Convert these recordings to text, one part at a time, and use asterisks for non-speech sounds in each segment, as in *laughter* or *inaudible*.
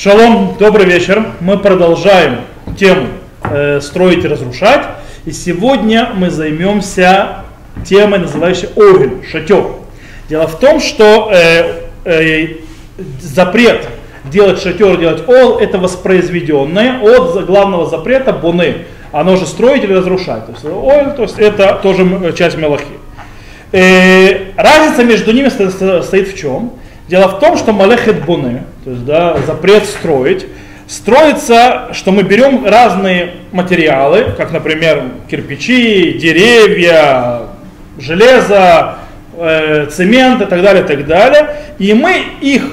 Шалом, добрый вечер. Мы продолжаем тему э, строить и разрушать. И сегодня мы займемся темой, называющейся огель, шатер. Дело в том, что э, э, запрет делать шатер, делать ол, это воспроизведенное от главного запрета боны. Оно же строить или разрушать. То есть, оль, то есть это тоже часть мелахи. Э, разница между ними стоит в чем? Дело в том, что малехет буны, то есть да, запрет строить, строится, что мы берем разные материалы, как, например, кирпичи, деревья, железо, э, цемент и так далее, и так далее, и мы их,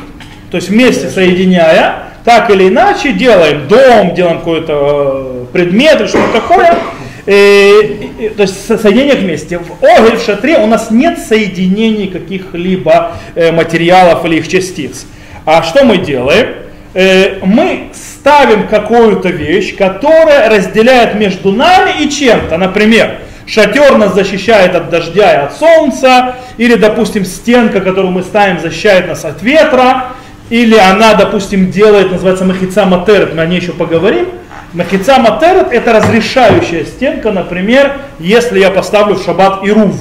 то есть вместе соединяя, так или иначе делаем дом, делаем какой-то э, предмет или что-то такое, э, то есть соединение вместе. В огель, в шатре у нас нет соединений каких-либо э, материалов или их частиц. А что мы делаем? Э, мы ставим какую-то вещь, которая разделяет между нами и чем-то. Например, шатер нас защищает от дождя и от солнца, или, допустим, стенка, которую мы ставим, защищает нас от ветра, или она, допустим, делает, называется махица матерет, мы о ней еще поговорим, Махица матерет это разрешающая стенка, например, если я поставлю в шаббат ирув.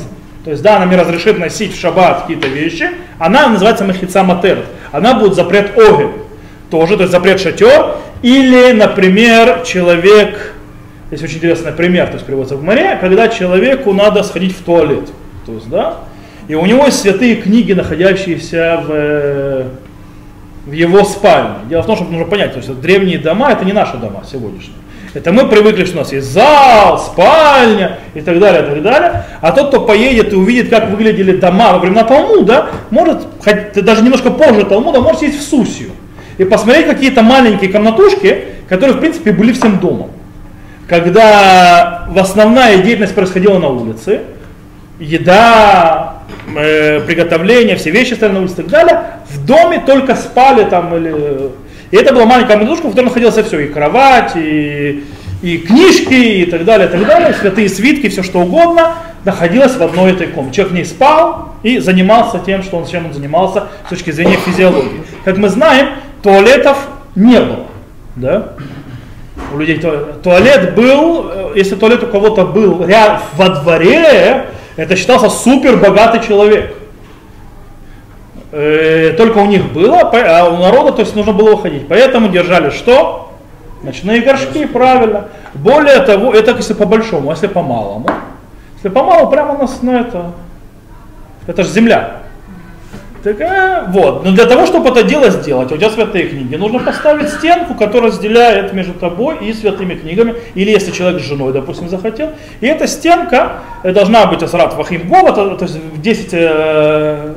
То есть, да, она мне разрешит носить в шаббат какие-то вещи, она называется махица матерет. Она будет запрет огель. Тоже, то есть запрет шатер. Или, например, человек, здесь очень интересный пример, то есть приводится в море, когда человеку надо сходить в туалет. То есть, да, и у него есть святые книги, находящиеся в в его спальне. Дело в том, что нужно понять, то есть древние дома это не наши дома сегодняшние. Это мы привыкли, что у нас есть зал, спальня и так далее, и так далее. А тот, кто поедет и увидит, как выглядели дома во времена Талмуда, может, хоть даже немножко позже Талмуда, может сесть в Сусию и посмотреть какие-то маленькие комнатушки, которые, в принципе, были всем домом. Когда основная деятельность происходила на улице, еда, э, приготовление, все вещи стояли на улице и так далее, в доме только спали там или... И это была маленькая комнатушка, в которой находилось все, и кровать, и, и книжки, и так далее, и так далее, святые свитки, все что угодно, находилось в одной этой комнате. Человек в ней спал и занимался тем, что он, чем он занимался с точки зрения физиологии. Как мы знаем, туалетов не было. Да? У людей туалет был, э, если туалет у кого-то был ряд, во дворе, это считался супер богатый человек. Э, только у них было, а у народа то есть нужно было уходить. Поэтому держали что? Ночные горшки, правильно. Более того, это если по большому, а если по малому. Если по малому, прямо нас на это, это же земля. Так, э, вот. Но для того, чтобы это дело сделать, у тебя святые книги, нужно поставить стенку, которая разделяет между тобой и святыми книгами. Или если человек с женой, допустим, захотел. И эта стенка э, должна быть асрат вахим гова, то, то есть в 10, э,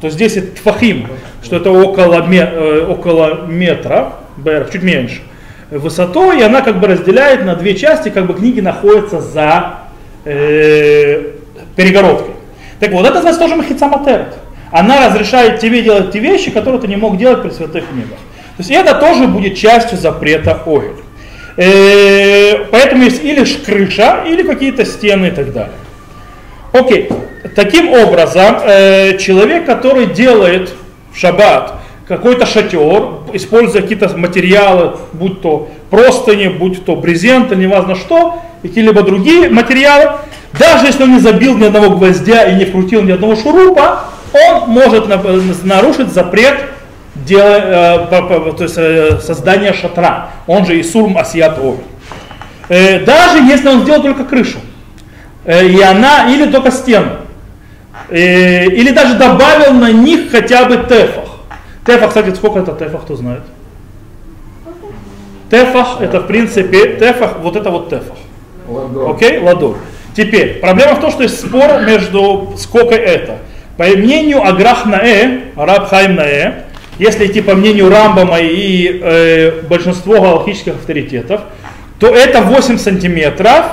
то есть 10 фахим, что это около, э, около метра, чуть меньше высотой, и она как бы разделяет на две части, как бы книги находятся за э, перегородкой. Так вот, это называется тоже махица матерет она разрешает тебе делать те вещи, которые ты не мог делать при святых книгах. То есть это тоже будет частью запрета огель. Э, поэтому есть или крыша, или какие-то стены и так далее. Окей. Таким образом, э, человек, который делает в шаббат какой-то шатер, используя какие-то материалы, будь то простыни, будь то брезент, неважно что, какие-либо другие материалы, даже если он не забил ни одного гвоздя и не вкрутил ни одного шурупа, он может нарушить запрет дела, э, то есть, э, создания шатра, он же Исурм Асият э, Даже если он сделал только крышу, и она, или только стену, или даже добавил на них хотя бы тефах. Тефах, кстати, сколько это тефах, кто знает? Тефах это в принципе, тефах, вот это вот тефах. Окей, okay? ладур. Теперь, проблема в том, что есть спор между сколько это. По мнению Аграх Наэ, Араб Хайм Наэ, если идти по мнению Рамбама и э, большинства галактических авторитетов, то это 8 сантиметров,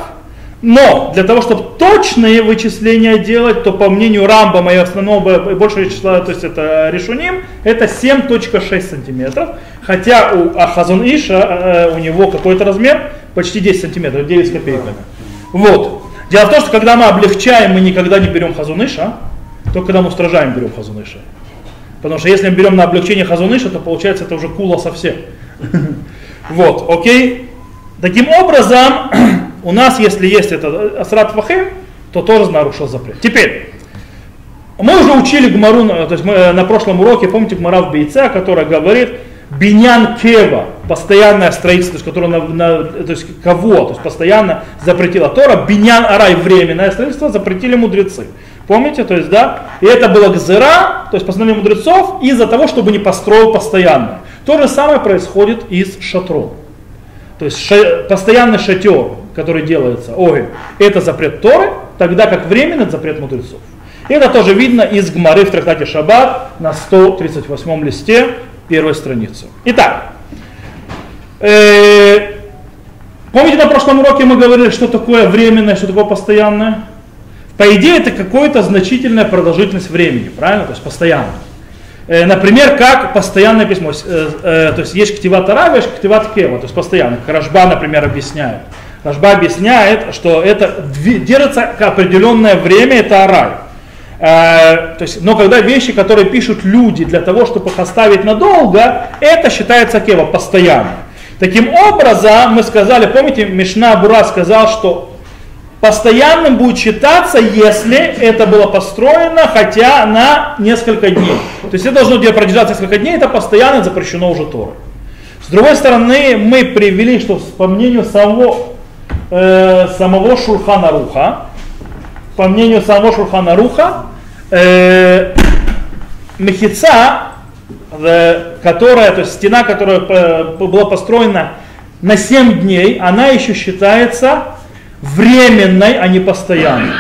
но для того, чтобы точные вычисления делать, то по мнению Рамбама и основного большего числа, то есть это решуним, это 7.6 сантиметров, хотя у Ахазон Иша, э, у него какой-то размер почти 10 сантиметров, 9 с копейками. Вот. Дело в том, что когда мы облегчаем, мы никогда не берем Хазуныша, только когда мы устражаем берем хазуныша. Потому что если мы берем на облегчение хазуныша, то получается это уже кула совсем. *laughs* Вот, окей. Таким образом, *clears throat* у нас, если есть этот асрат фахим, то тоже нарушил запрет. Теперь, мы уже учили Гмару, то есть мы э, на прошлом уроке, помните, Гмара в Бейца, которая говорит, Бинян Кева, постоянное строительство, которое на, на, то есть кого, то есть постоянно запретила Тора, Бинян Арай, временное строительство, запретили мудрецы. Помните, то есть, да, и это было гзера, то есть постановление мудрецов, из-за того, чтобы не построил постоянно. То же самое происходит и с шатром. То есть ша, постоянный шатер, который делается, ой, это запрет Торы, тогда как временный запрет мудрецов. И это тоже видно из Гмары в трактате Шаббат на 138 листе первой страницы. Итак, э, помните на прошлом уроке мы говорили, что такое временное, что такое постоянное? По идее это какая-то значительная продолжительность времени, правильно? То есть постоянно. Э, например, как постоянное письмо. Э, э, то есть есть ктиват арава, есть ктиват кева, то есть постоянно. Рашба, например, объясняет. Рашба объясняет, что это держится определенное время, это арай. То есть, но когда вещи, которые пишут люди для того, чтобы их оставить надолго, это считается кева, постоянно. Таким образом, мы сказали, помните, Мишна Бура сказал, что постоянным будет считаться, если это было построено хотя на несколько дней. То есть это должно продержаться несколько дней, это постоянно запрещено уже Торой. С другой стороны, мы привели, что по мнению самого, э, самого Шурхана Руха, по мнению самого Шурхана Руха, э, мехица, э, которая, то есть стена, которая была построена на 7 дней, она еще считается временной, а не постоянной.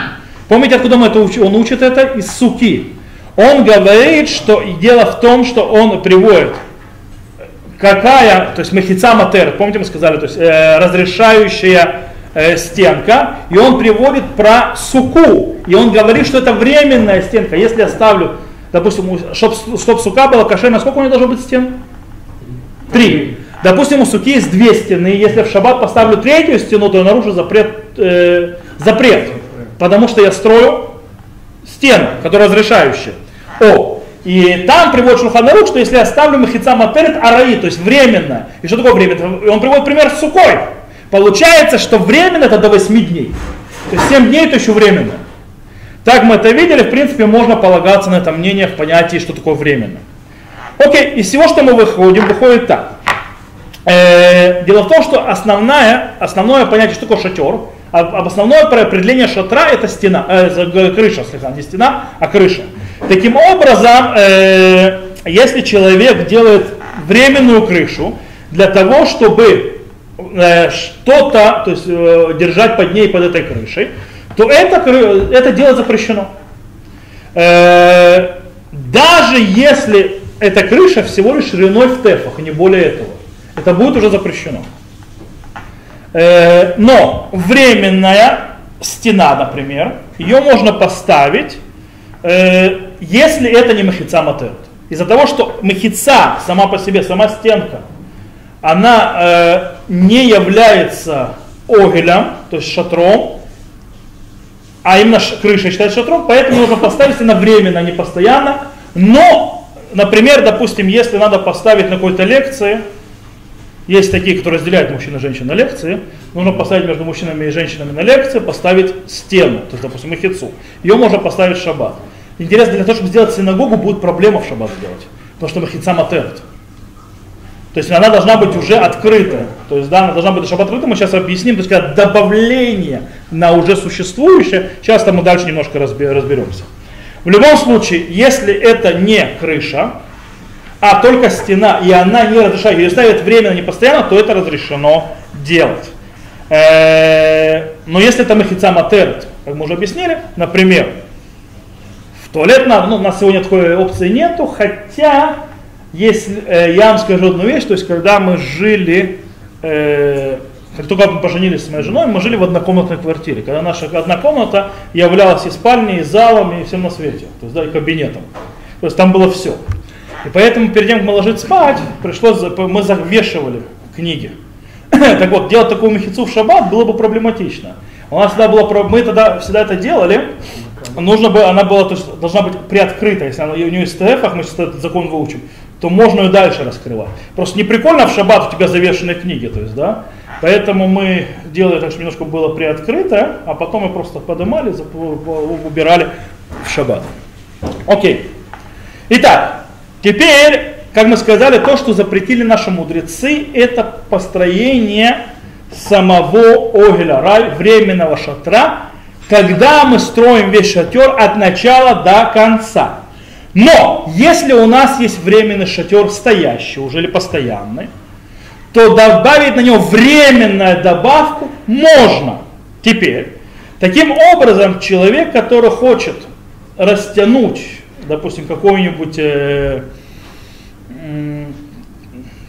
Помните, откуда он, это, он учит это? Из суки. Он говорит, что дело в том, что он приводит какая, то есть мехица матер, помните мы сказали, то есть э, разрешающая э, стенка, и он приводит про суку, и он говорит, что это временная стенка. Если я ставлю, допустим, чтобы чтоб сука была кошерная, сколько у нее должно быть стен? Три. Допустим, у суки есть две стены, если в шаббат поставлю третью стену, то я нарушу запрет, э, запрет, потому что я строю стену, которая разрешающая. О, и там приводит Шулханарух, что если я ставлю махица матерет араи, то есть временно, и что такое временно? Он приводит пример с сукой. Получается, что временно это до 8 дней. То есть 7 дней это еще временно. Так мы это видели, в принципе, можно полагаться на это мнение в понятии, что такое временно. Окей, из всего, что мы выходим, выходит так. Э, дело в том, что основное, основное понятие, что такое шатер, а, об основное определение шатра это стена, э, крыша, слегка, не стена, а крыша. Таким образом, э, если человек делает временную крышу для того, чтобы Э, что-то, то есть э, держать под ней, под этой крышей, то это, это дело запрещено. Э, даже если эта крыша всего лишь шириной в тефах, не более этого, это будет уже запрещено. Но временная стена, например, ее можно поставить, если это не махица матет. Из-за того, что махица сама по себе, сама стенка, она э, не является огелем, то есть шатром, а именно крыша считается шатром, поэтому нужно поставить на временно, а не постоянно. Но, например, допустим, если надо поставить на какой-то лекции, есть такие, которые разделяют мужчин и женщин на лекции, нужно поставить между мужчинами и женщинами на лекции, поставить стену, то есть, допустим, махицу. Ее можно поставить в шаббат. Интересно, для того, чтобы сделать синагогу, будет проблема в шаббат сделать, потому что махица матерт. То есть она должна быть уже открыта. То есть да, она должна быть шаббат открыта. Мы сейчас объясним, то есть как добавление на уже существующее. Сейчас там мы дальше немножко разберемся. В любом случае, если это не крыша, а только стена, и она не разрешает, ее ставят временно, не постоянно, то это разрешено делать. Э, но если это махица матерт, как мы уже объяснили, например, в туалет, ну, у нас сегодня такой опции нету, хотя если, э, я вам скажу одну вещь, то есть когда мы жили, э, как только мы поженились с моей женой, мы жили в однокомнатной квартире, когда наша одна комната являлась и спальней, и залом, и всем на свете, то есть да, и кабинетом. То есть там было все. И поэтому перед тем, как мы ложиться спать, пришлось, мы завешивали книги. *clears throat* так вот, делать такую мехицу в шаббат было бы проблематично. У нас всегда было, мы тогда всегда это делали, нужно бы, она была, то есть, должна быть приоткрыта, если она, у нее есть ТФ, мы сейчас этот закон выучим, то можно и дальше раскрывать. Просто не прикольно в шаббат у тебя завешенные книги, то есть, да, Поэтому мы делали так, чтобы немножко было приоткрыто, а потом мы просто поднимали, убирали в шаббат. Окей. Итак, теперь, как мы сказали, то, что запретили наши мудрецы, это построение самого огеля, рай, временного шатра, когда мы строим весь шатер от начала до конца. Но, если у нас есть временный шатер стоящий уже или постоянный, то добавить на него временную добавку можно. Теперь, таким образом, человек, который хочет растянуть, допустим, какой-нибудь, э,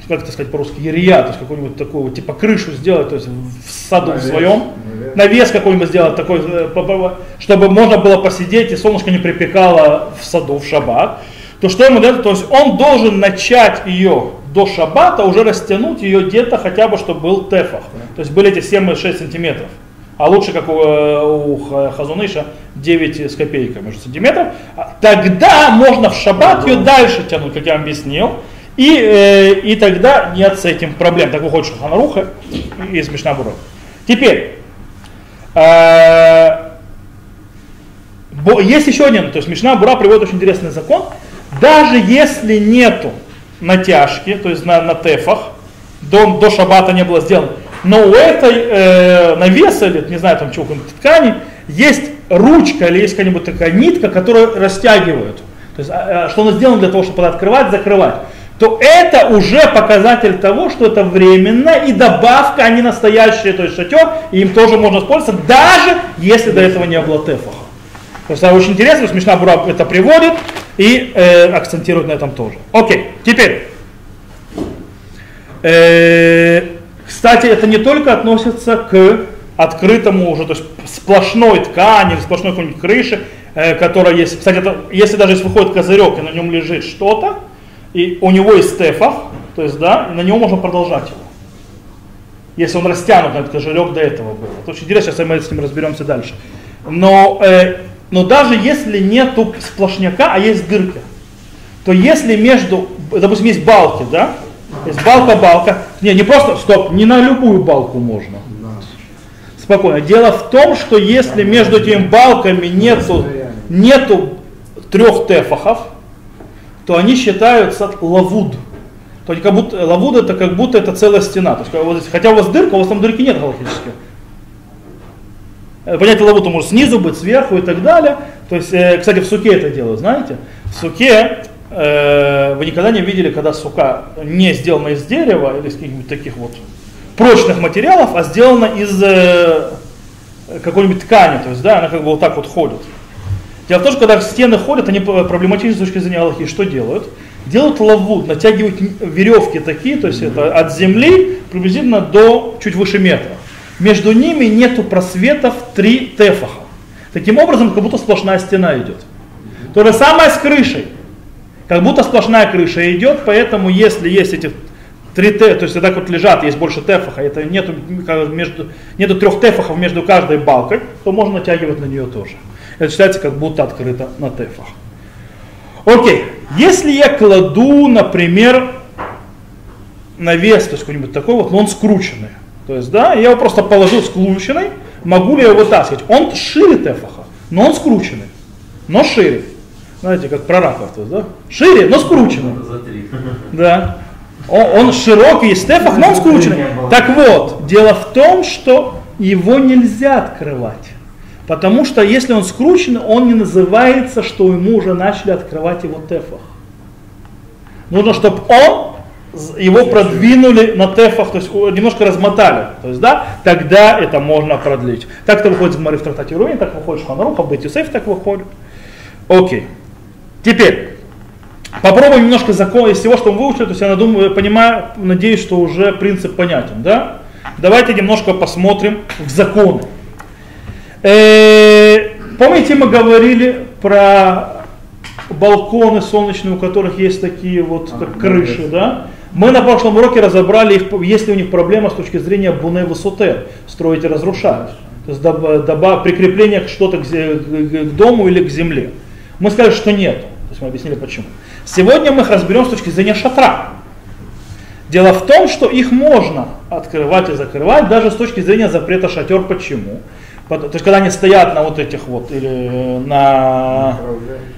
как это сказать по-русски, ерия, то есть какую-нибудь такую, типа крышу сделать, то есть в саду навес, своем, навес, навес какой-нибудь сделать такой, э, чтобы можно было посидеть и солнышко не припекало в саду в шаббат, то что ему дает? То есть он должен начать ее до шаббата уже растянуть ее где-то хотя бы, чтобы был тефах. То есть были эти 7-6 сантиметров. А лучше, как у, э, у Хазуныша, 9 с копейками сантиметров. А тогда можно в шаббат ее дальше тянуть, как я объяснил. И, э, и тогда нет с этим проблем. Так выходит Шаханаруха из Мишнабура. Теперь, э, есть еще один, то есть Мишна Бура приводит очень интересный закон. Даже если нету натяжки, то есть на, на тефах, до, до шабата не было сделано. Но у этой э, навеса, или не знаю, там чего ткани, есть ручка или есть какая-нибудь такая нитка, которую растягивают. То есть, а, а, что она сделана для того, чтобы открывать, закрывать. То это уже показатель того, что это временно и добавка, а не настоящая, то есть шатер, и им тоже можно использоваться, даже если до этого не было тефаха. То есть это очень интересно, смешно Бура это приводит и э, акцентирует на этом тоже. Окей, теперь. Э, кстати, это не только относится к открытому уже, то есть сплошной ткани, сплошной какой-нибудь крыши, э, которая есть. Кстати, это, если даже если выходит козырек и на нем лежит что-то, и у него есть стефах, то есть, да, на него можно продолжать его. Если он растянут этот козырек до этого было. Это очень интересно, сейчас мы с ним разберемся дальше. Но э, но даже если нету сплошняка, а есть дырка, то если между, допустим, есть балки, да, есть балка-балка, не, не просто, стоп, не на любую балку можно. Спокойно. Дело в том, что если между этими балками нету, нету трех тефахов, то они считаются лавуд. То есть как будто, лавуд это как будто это целая стена. То есть, хотя у вас дырка, у вас там дырки нет галактически. Э, понятие лавута может снизу быть, сверху и так далее. То есть, э, кстати, в суке это делают, знаете? В суке вы никогда не видели, когда сука не сделана из дерева или из каких-нибудь таких вот прочных материалов, а сделана из э, какой-нибудь ткани, то есть, да, она как бы вот так вот ходит. Дело в том, что когда стены ходят, они проблематичны с точки зрения Аллахи, что делают? Делают лавут, натягивают веревки такие, то есть это от земли приблизительно до чуть выше метра между ними нету просветов три тефаха. Таким образом, как будто сплошная стена идет. То же самое с крышей. Как будто сплошная крыша идет, поэтому если есть эти три т, то есть вот так вот лежат, есть больше тефаха, это нету, между, нету трех тефахов между каждой балкой, то можно натягивать на нее тоже. Это считается как будто открыто на тефах. Окей, если я кладу, например, навес, то есть какой-нибудь такой вот, но он скрученный, то есть, да, я его просто положил скрученный, могу ли я его вытаскивать? Он шире тефаха, но он скрученный, но шире. Знаете, как прораков, то есть, да? Шире, но скрученный. Да. Он, он широкий, есть тефах, но он скрученный. Так вот, дело в том, что его нельзя открывать. Потому что если он скрученный, он не называется, что ему уже начали открывать его тефах. Нужно, чтобы он его продвинули на тефах, то есть немножко размотали, то есть, да, тогда это можно продлить. Так это выходит в Мари в трактате Руин, так выходит Шханаруха, Бет Юсеф так выходит. Окей. Теперь, попробуем немножко закон из всего, что мы выучили, то есть я думаю, понимаю, надеюсь, что уже принцип понятен, да? Давайте немножко посмотрим в законы. Э, помните, мы говорили про балконы солнечные, у которых есть такие вот как крыши, да? Мы на прошлом уроке разобрали, их, есть ли у них проблема с точки зрения буне высоты, строить и разрушать. То есть доба, прикрепление что-то к, к, к дому или к земле. Мы сказали, что нет. То есть мы объяснили почему. Сегодня мы их разберем с точки зрения шатра. Дело в том, что их можно открывать и закрывать даже с точки зрения запрета шатер. Почему? То есть когда они стоят на вот этих вот, или на,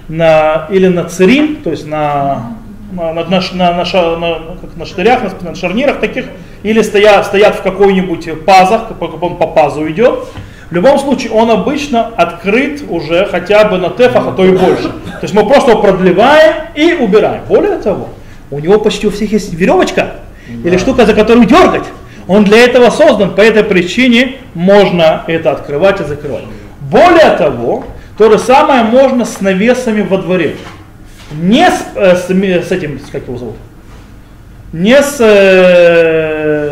на, или на цирим, то есть на, на, на, на, на, на, как на штырях, на, на шарнирах таких, или стоят, стоят в какой-нибудь пазах, он по пазу идет, в любом случае он обычно открыт уже хотя бы на тефах, а то и больше. То есть мы просто его продлеваем и убираем. Более того, у него почти у всех есть веревочка да. или штука, за которую дергать. Он для этого создан, по этой причине можно это открывать и закрывать. Более того, то же самое можно с навесами во дворе. Не с, э, с, с этим, как его зовут? Не с э,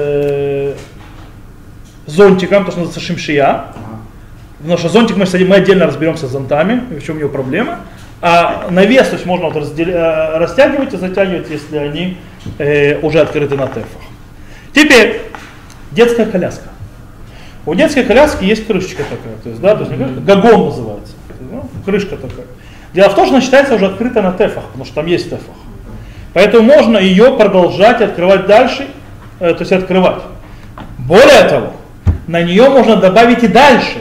зонтиком, то, что называется шимшия. Потому что зонтик мы, мы отдельно разберемся с зонтами, в чем его проблема. А навес, то есть можно вот раздел, э, растягивать и затягивать, если они э, уже открыты на тефах. Теперь, детская коляска. У детской коляски есть крышечка такая, то есть, да, то есть крышка, гагон называется, ну, крышка такая. Дело в том, что она считается уже открыта на тефах, потому что там есть тефах. Поэтому можно ее продолжать открывать дальше, э, то есть открывать. Более того, на нее можно добавить и дальше.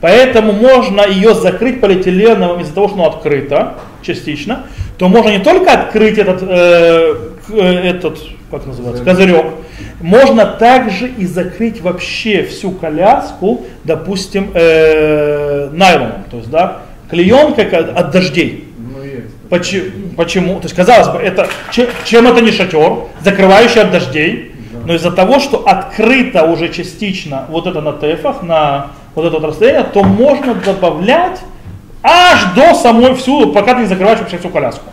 Поэтому можно ее закрыть полиэтиленовым из-за того, что она открыта частично, то можно не только открыть этот, э, э этот как называется, козырек, можно также и закрыть вообще всю коляску, допустим, э, найлоном, то есть, да, клеенкой от дождей. Ну, почему? Почему? То есть, казалось бы, это, чем это не шатер, закрывающий от дождей, но из-за того, что открыто уже частично вот это на тефах, на вот это вот расстояние, то можно добавлять аж до самой всю, пока ты не закрываешь вообще всю коляску.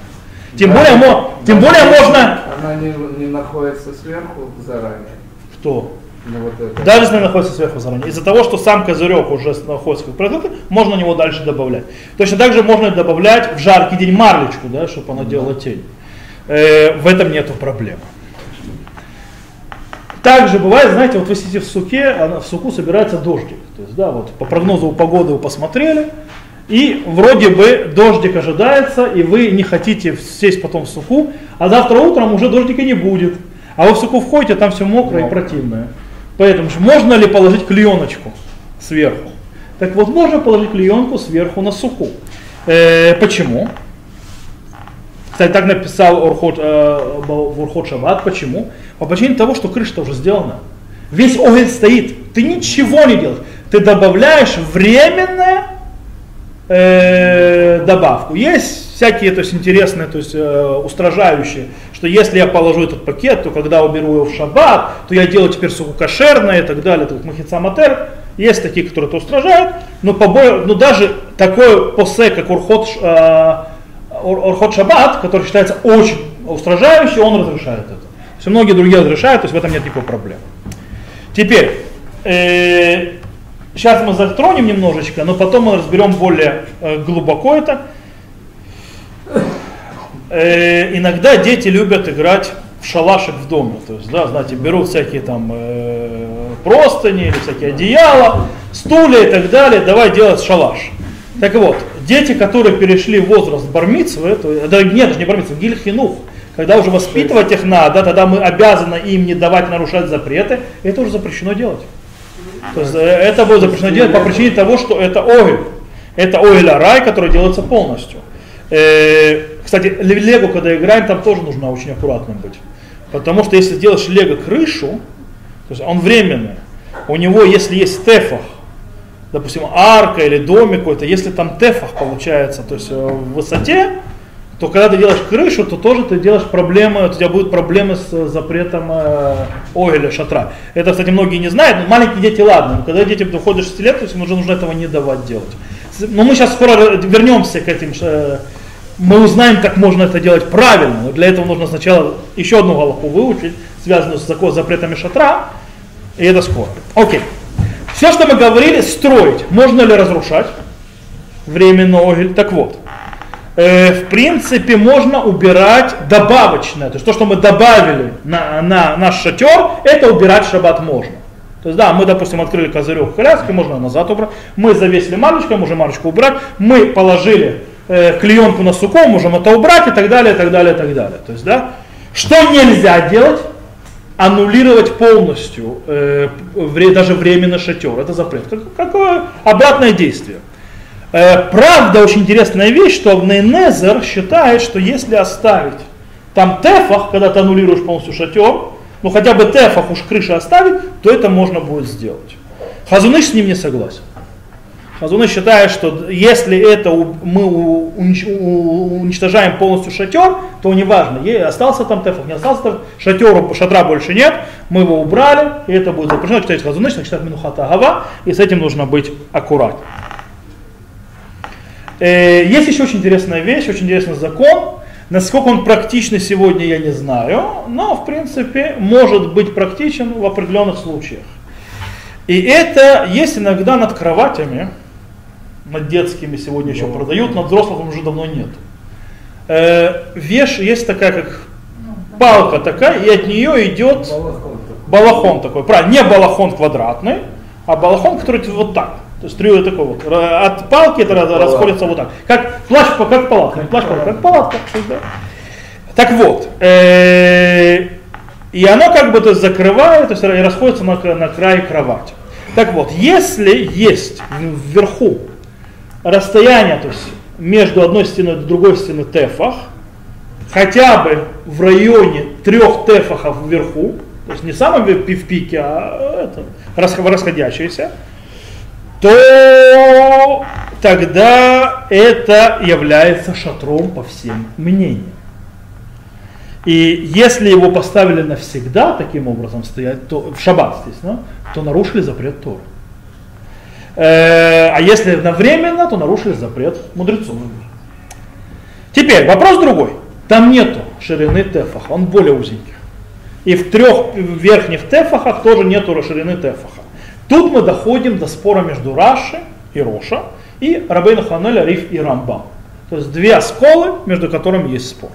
Тем да, более, мо, тем более можно... Она не, не находится сверху заранее. Кто? Ну, вот это. Даже если она находится сверху заранее. Из-за того, что сам козырек уже находится как продукт, можно на него дальше добавлять. Точно так же можно добавлять в жаркий день марлечку, да, чтобы она делала тень. Э, в этом нету проблем. Также бывает, знаете, вот вы сидите в суке, а в суку собирается дождик. То есть, да, вот по прогнозу погоды вы посмотрели, и вроде бы дождик ожидается, и вы не хотите сесть потом в суку, а завтра утром уже дождика не будет. А вы в суку входите, а там все мокрое и противное. Поэтому можно ли положить клееночку сверху? Так вот, можно положить клеенку сверху на суку. Э, почему? Кстати, так написал Урхот, э, Урхот Шаббат. Почему? По причине того, что крыша уже сделана. Весь огонь стоит. Ты ничего не делаешь. Ты добавляешь временное э, добавку. Есть всякие то есть, интересные, то есть, э, устражающие, что если я положу этот пакет, то когда уберу его в шаббат, то я делаю теперь суку кошерное и так далее, так махица матер. Есть такие, которые это устражают, но, побо... но даже такой посе, как урхот, э, урхот шаббат, который считается очень устражающий, он разрешает это. Все многие другие разрешают, то есть в этом нет никакой проблемы. Теперь, э, Сейчас мы затронем немножечко, но потом мы разберем более э, глубоко это. Э, иногда дети любят играть в шалашик в доме. То есть, да, знаете, берут всякие там э, простыни или всякие одеяла, стулья и так далее, давай делать шалаш. Так вот, дети, которые перешли в возраст бармицвы, то, да, нет, даже не бармицвы, гильхинух, когда уже воспитывать их надо, тогда мы обязаны им не давать нарушать запреты, это уже запрещено делать. То есть э, это будет запрещено делать по причине того, что это огель. Это огель рай, который делается полностью. Э, кстати, лего, когда играем, там тоже нужно очень аккуратным быть. Потому что если делаешь лего крышу, то есть он временный, у него, если есть тефах, допустим, арка или домик какой-то, если там тефах получается, то есть э, в высоте, то когда ты делаешь крышу, то тоже ты делаешь проблемы, у тебя будут проблемы с запретом э, ойля, шатра. Это, кстати, многие не знают, но маленькие дети, ладно, но когда дети доходят 6 лет, то есть уже нужно этого не давать делать. Но мы сейчас скоро вернемся к этим, э, мы узнаем, как можно это делать правильно, но для этого нужно сначала еще одну головку выучить, связанную с запретами шатра, и это скоро. Окей. Все, что мы говорили, строить, можно ли разрушать временно огель, так вот э, в принципе, можно убирать добавочное. То есть то, что мы добавили на, на наш шатер, это убирать шаббат можно. То есть, да, мы, допустим, открыли козырек коляски, можно назад убрать. Мы завесили марочкой, можем марочку убрать. Мы положили э, клеенку на суком, можем это убрать и так далее, и так далее, и так далее. То есть, да, что нельзя делать? Аннулировать полностью, э, даже временно шатер. Это запрет. Как, какое обратное действие? Э, правда, очень интересная вещь, что Нейнезер считает, что если оставить там тефах, когда ты аннулируешь полностью шатер, ну хотя бы тефах уж крыши оставить, то это можно будет сделать. Хазуныш с ним не согласен. Хазуныш считает, что если это мы уничтожаем полностью шатер, то неважно, остался там тефах, не остался там, шатеру, шатра больше нет, мы его убрали, и это будет запрещено, читать Хазуныш, читать Минухата Агава, и с этим нужно быть аккуратным. Э, есть еще очень интересная вещь, очень интересный закон. Насколько он практичный сегодня, я не знаю, но в принципе может быть практичен в определенных случаях. И это есть иногда над кроватями, над детскими сегодня еще продают, над взрослым уже давно нет. Э, веш есть такая, как палка такая, и от нее идет балахон такой. Правильно, не балахон квадратный, а балахон, который вот так. То есть трюя такой вот. От палки это палатка. расходится вот так. Как плащ, как палатка. Не плащ, как палатка. Да. Так вот. Э, и оно как бы то есть, закрывает, то есть и расходится на, на край кровати. Так вот, если есть вверху расстояние, то есть между одной стеной и другой стены тефах, хотя бы в районе трех тефахов вверху, то есть не самое в пике, а это, расходящиеся, то тогда это является шатром по всем мнениям. И если его поставили навсегда таким образом стоять, то в шаббат, естественно, то нарушили запрет Торы. Э, а если временно, то нарушили запрет мудрецов. Теперь вопрос другой. Там нету ширины тефаха, он более узенький. И в трех верхних тефахах тоже нету ширины тефаха. Тут мы доходим до спора между Раши и Роша и Рабейна Ханеля, Риф и Рамбам. То есть две сколы, между которыми есть спор.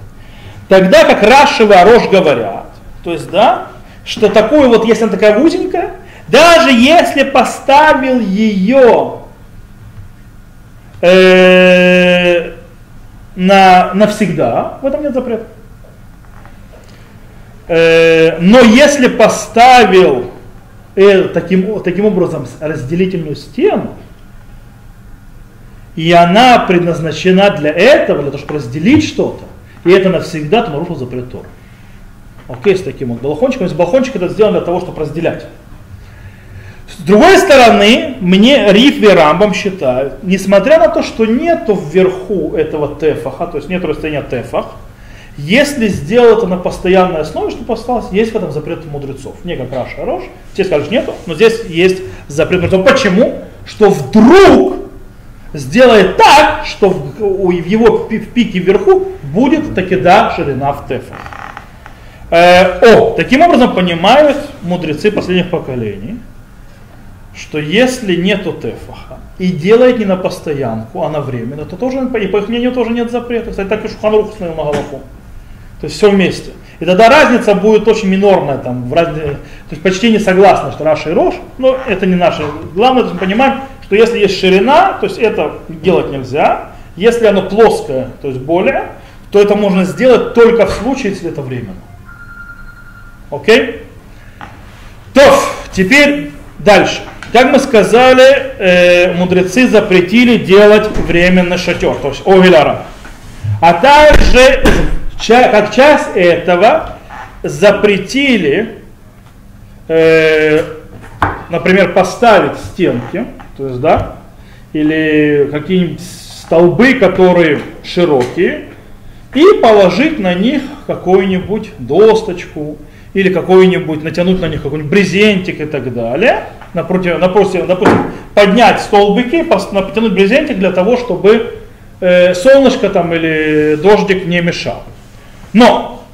Тогда как Раши и Рош говорят, то есть, да, что такое вот, если она такая узенькая, даже если поставил ее э, на, навсегда, в этом нет запрета. Э, но если поставил э, таким, таким образом разделительную стену, и она предназначена для этого, для того, чтобы разделить что-то, и это навсегда, то нарушил запрет Тора. Окей, с таким вот балахончиком. Если балахончик это сделано для того, чтобы разделять. С другой стороны, мне Риф и Рамбам считают, несмотря на то, что нету вверху этого тефаха, то есть нет расстояния тефах, если сделать это на постоянной основе, что осталось, есть в этом запрет мудрецов. Не как Раша Рош. Те скажут, нету, но здесь есть запрет мудрецов. Почему? Что вдруг сделает так, что в, его в пике вверху будет таки да ширина в тефа. Э, о, таким образом понимают мудрецы последних поколений, что если нету тефаха и делает не на постоянку, а на временно, то тоже, и по их мнению тоже нет запрета. Кстати, так и Шуханрух установил на голову. То есть все вместе. И тогда разница будет очень минорная, там, в разни... то есть почти не согласны, что Раша и Рош, но это не наше. Главное, мы понимаем, что если есть ширина, то есть это делать нельзя. Если оно плоское, то есть более, то это можно сделать только в случае, если это временно. Окей? То, теперь дальше. Как мы сказали, э, мудрецы запретили делать временный шатер, то есть овеляра. А также как часть этого запретили, э, например, поставить стенки, то есть, да, или какие-нибудь столбы, которые широкие, и положить на них какую-нибудь досточку, или какой-нибудь, натянуть на них какой-нибудь брезентик и так далее. Напротив, напротив, допустим, поднять столбики, потянуть брезентик для того, чтобы э, солнышко там или дождик не мешал. Но,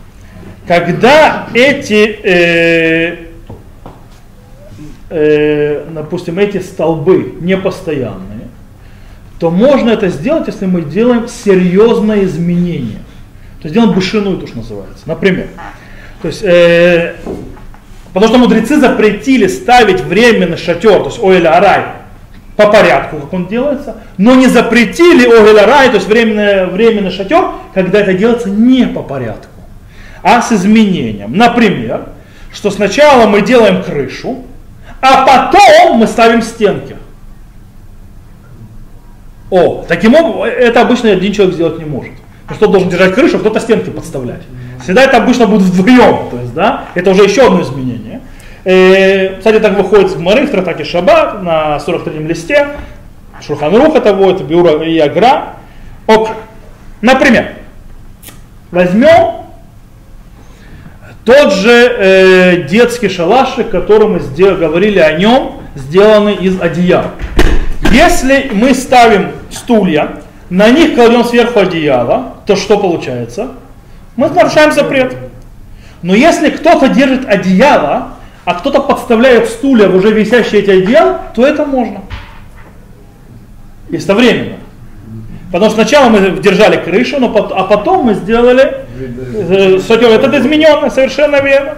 когда эти, э, э, допустим, эти столбы непостоянные, то можно это сделать, если мы делаем серьезное изменение. То есть делаем бышину, то, что называется. Например, то есть, э, потому что мудрецы запретили ставить временный шатер, то есть оэль арай, по порядку, как он делается, но не запретили огель то есть временный, временный шатер, когда это делается не по порядку, а с изменением. Например, что сначала мы делаем крышу, а потом мы ставим стенки. О, таким образом, это обычно один человек сделать не может. Что должен держать крышу, а кто-то стенки подставлять. Всегда это обычно будет вдвоем. То есть, да, это уже еще одно изменение. Э, кстати, так выходит в Мары в Тратаке Шаббат на 43-м листе. Шурханрух это будет, Биура и Агра. Окей. Например, возьмем тот же э, детский шалашик, который мы сделали, говорили о нем, сделанный из одеяла. Если мы ставим стулья, на них кладем сверху одеяло, то что получается? Мы нарушаем запрет. Но если кто-то держит одеяло, а кто-то подставляет стулья в уже висящие эти одеяла, то это можно. Если временно. Потому что сначала мы держали крышу, но, а потом мы сделали э, это измененно, совершенно верно.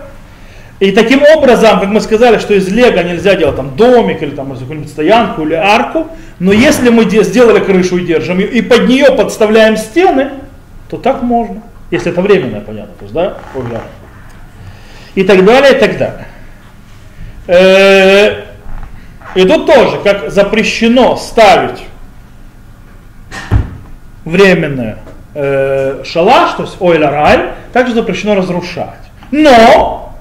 И таким образом, как мы сказали, что из лего нельзя делать там домик или там какую-нибудь стоянку или арку, но если мы сделали крышу и держим и под нее подставляем стены, то так можно. Если это временное, понятно, то есть, да, И так далее, и так далее. Э, и тут тоже, как запрещено ставить временное э, шалаш, то есть ойля также запрещено разрушать. Но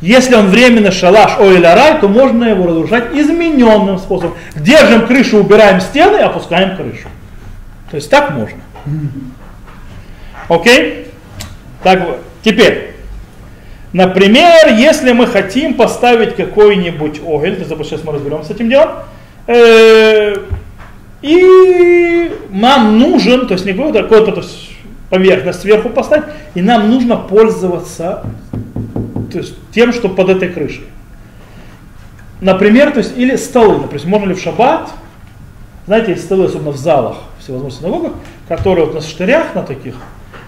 если он временно шалаш ой или рай, то можно его разрушать измененным способом. Держим крышу, убираем стены, опускаем крышу. То есть так можно. Окей? Так вот. Теперь. Например, если мы хотим поставить какой-нибудь огель, то сейчас мы разберемся с этим делом, э, и нам нужен, то есть не какой-то поверхность сверху поставить, и нам нужно пользоваться то есть тем, что под этой крышей. Например, то есть, или столы, например, можно ли в шаббат, знаете, есть столы, особенно в залах, всевозможных синагогах, которые вот на штырях на таких,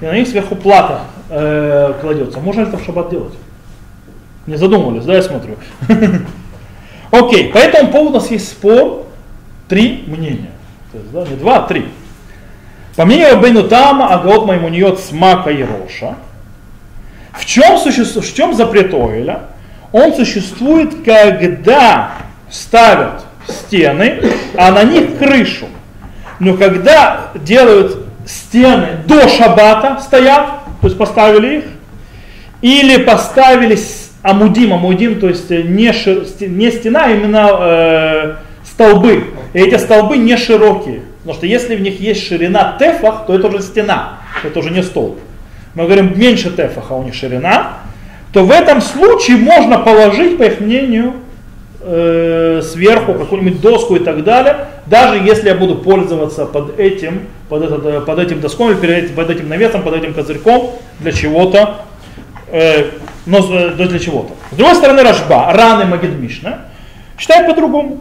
и на них сверху плата э, кладется. Можно это в шаббат делать? Не задумывались, да, я смотрю. *laughs* Окей, по этому поводу у нас есть спор, три мнения. То есть, да, не два, а три. По мнению Абейну Тама, Агаот Маймуниот Смака и Роша – в чем, существует, в чем запрет Ойля? Он существует, когда ставят стены, а на них крышу. Но когда делают стены до шабата стоят, то есть поставили их, или поставили амудим, амудим, то есть не, шир, не стена, а именно э, столбы. И эти столбы не широкие. Потому что если в них есть ширина тефах, то это уже стена, это уже не столб мы говорим меньше тефаха у них ширина, то в этом случае можно положить, по их мнению, э, сверху какую-нибудь доску и так далее, даже если я буду пользоваться под этим, под, этот, э, под этим доском, или под этим навесом, под этим козырьком для чего-то, э, но э, для чего-то. С другой стороны, Рашба, раны Магидмишна, считают по-другому.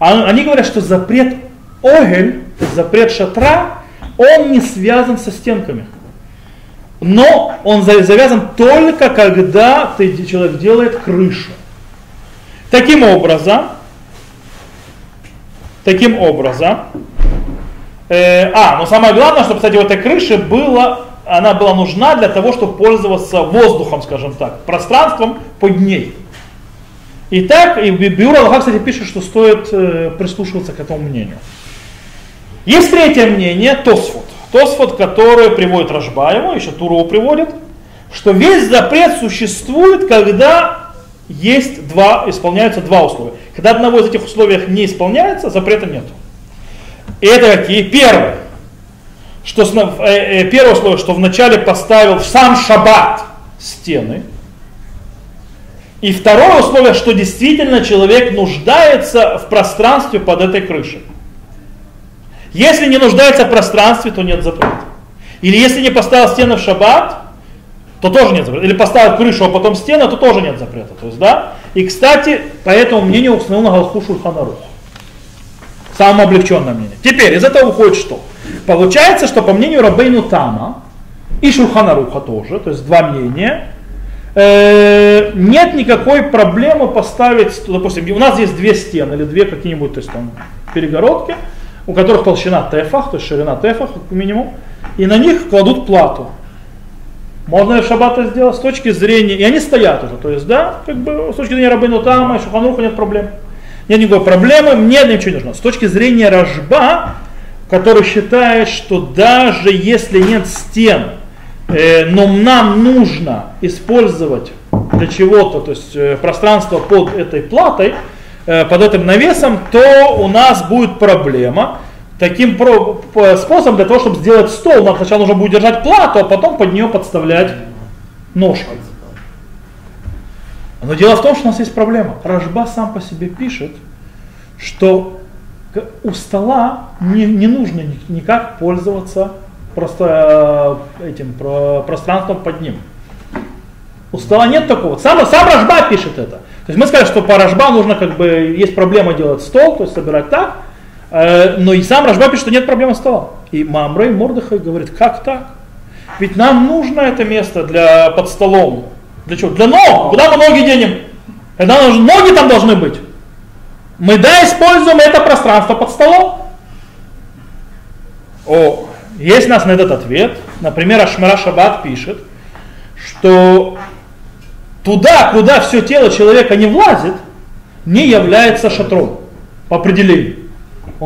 А, они говорят, что запрет огель, запрет шатра, он не связан со стенками но он завязан только когда ты, человек делает крышу. Таким образом, таким образом, э, а, но самое главное, чтобы, кстати, у этой крыши было, она была нужна для того, чтобы пользоваться воздухом, скажем так, пространством под ней. Итак, и Биура Аллаха, кстати, пишет, что стоит э, прислушиваться к этому мнению. Есть третье мнение, Тосфот. Тосфот, который приводит Рашбаеву, еще Туру приводит, что весь запрет существует, когда есть два, исполняются два условия. Когда одного из этих условий не исполняется, запрета нет. Это какие? Первое. Что, э, э, первое условие, что вначале поставил в сам шаббат стены. И второе условие, что действительно человек нуждается в пространстве под этой крышей. Если не нуждается в пространстве, то нет запрета. Или если не поставил стены в шаббат, то тоже нет запрета. Или поставил крышу, а потом стены, то тоже нет запрета. То есть, да? И, кстати, по этому мнению установил на Галху Шульханарух. Самое облегченное мнение. Теперь из этого выходит что? Получается, что по мнению Рабейну Тама и Шульханаруха тоже, то есть два мнения, э, нет никакой проблемы поставить, допустим, у нас есть две стены или две какие-нибудь, то есть там перегородки, у которых толщина тефах, то есть ширина тефах минимум, и на них кладут плату. Можно в шаббат сделать с точки зрения, и они стоят уже, то есть, да, как бы с точки зрения Рабину Тама и Шуханруха нет проблем. Нет никакой проблемы, мне ничего не нужно. С точки зрения Рожба, который считает, что даже если нет стен, э, но нам нужно использовать для чего-то, то есть э, пространство под этой платой, э, под этим навесом, то у нас будет проблема. Таким способом для того, чтобы сделать стол, нам сначала нужно будет держать плату, а потом под нее подставлять ножки. Но дело в том, что у нас есть проблема. Рожба сам по себе пишет, что у стола не, не нужно никак пользоваться просто э, этим про, пространством под ним. У стола нет такого. Сам, сам Рожба пишет это. То есть мы сказали, что по Рожба нужно как бы, есть проблема делать стол, то есть собирать так, но и сам Рожба пишет, что нет проблемы стола. И Мамрей Мордыхай говорит, как так? Ведь нам нужно это место для, под столом. Для чего? Для ног. Куда мы ноги денем? Когда ноги там должны быть. Мы да используем это пространство под столом. О, есть у нас на этот ответ. Например, Ашмара Шаббат пишет, что туда, куда все тело человека не влазит, не является шатром по определению.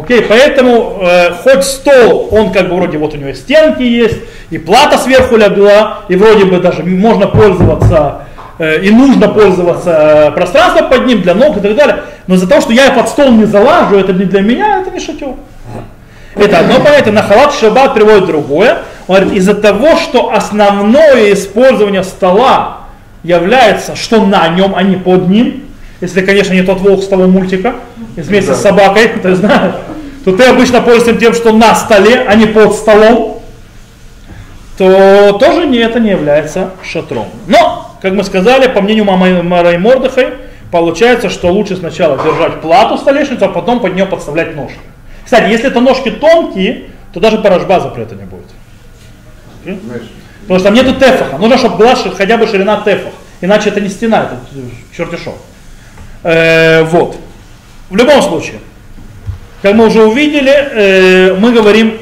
Окей, поэтому э, хоть стол, он как бы вроде вот у него стенки есть, и плата сверху легла, и вроде бы даже можно пользоваться, э, и нужно пользоваться э, пространством под ним для ног и так далее. Но из-за того, что я под стол не залажу, это не для меня, это не шатер. Это одно понятие, на халат шаббат приводит другое. Он говорит, из-за того, что основное использование стола является, что на нем, а не под ним, если, конечно, не тот волк с того мультика, вместе да. с собакой, ты знаешь, то ты обычно пользуешься тем, что на столе, а не под столом, то тоже не, это не является шатром. Но, как мы сказали, по мнению Мамы Марай Мордыхай, получается, что лучше сначала держать плату столешницу, а потом под нее подставлять ножки. Кстати, если это ножки тонкие, то даже порожба запрета не будет. Потому что там нету тефаха. Нужно, чтобы была хотя бы ширина тефах. Иначе это не стена, это чертишок. Э, вот. В любом случае, как мы уже увидели, э, мы говорим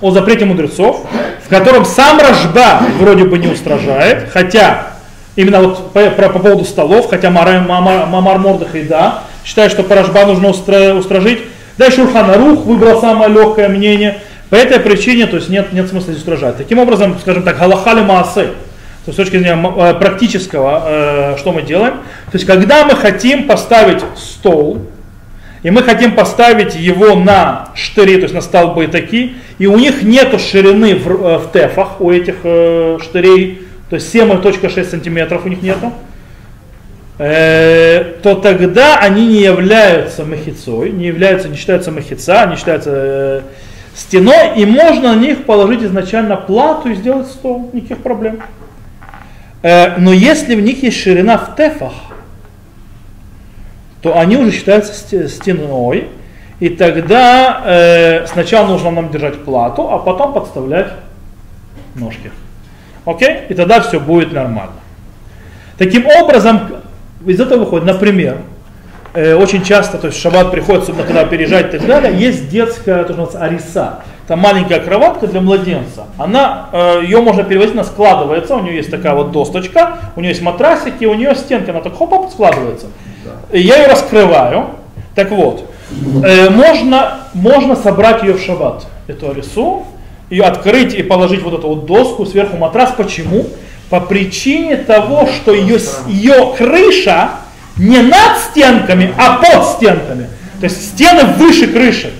о запрете мудрецов, в котором сам Рожба вроде бы не устражает, хотя именно вот по, по, по поводу столов, хотя Мамар, Мамар Мордах и да, считает, что Рожба нужно устра, устражить. Да, Шурхан Арух выбрал самое легкое мнение. По этой причине, то есть нет, нет смысла здесь устражать. Таким образом, скажем так, галахали маасы, то есть с точки зрения э, практического, э, что мы делаем? То есть когда мы хотим поставить стол, и мы хотим поставить его на штыри, то есть на столбы такие, и у них нет ширины в, э, в тефах, у этих э, штырей, то есть 7,6 сантиметров у них нету, э, то тогда они не являются махицой, не являются, не считаются махица, они считаются э, стеной, и можно на них положить изначально плату и сделать стол, никаких проблем. Э, но если в них есть ширина в тефах, то они уже считаются стеной, и тогда э, сначала нужно нам держать плату, а потом подставлять ножки. Окей? И тогда все будет нормально. Таким образом, из этого выходит, например, э, очень часто, то есть шаббат приходит, особенно переезжать и так далее, есть детская, то, что называется, ариса. Там маленькая кроватка для младенца. Она, э, ее можно перевозить, она складывается, у нее есть такая вот досточка, у нее есть матрасики, у нее стенка, она так хоп-хоп складывается. Я ее раскрываю. Так вот, э, можно, можно собрать ее в шаббат, эту арису, ее открыть и положить вот эту вот доску сверху матрас. Почему? По причине того, что ее, ее крыша не над стенками, а под стенками. То есть стены выше крыши.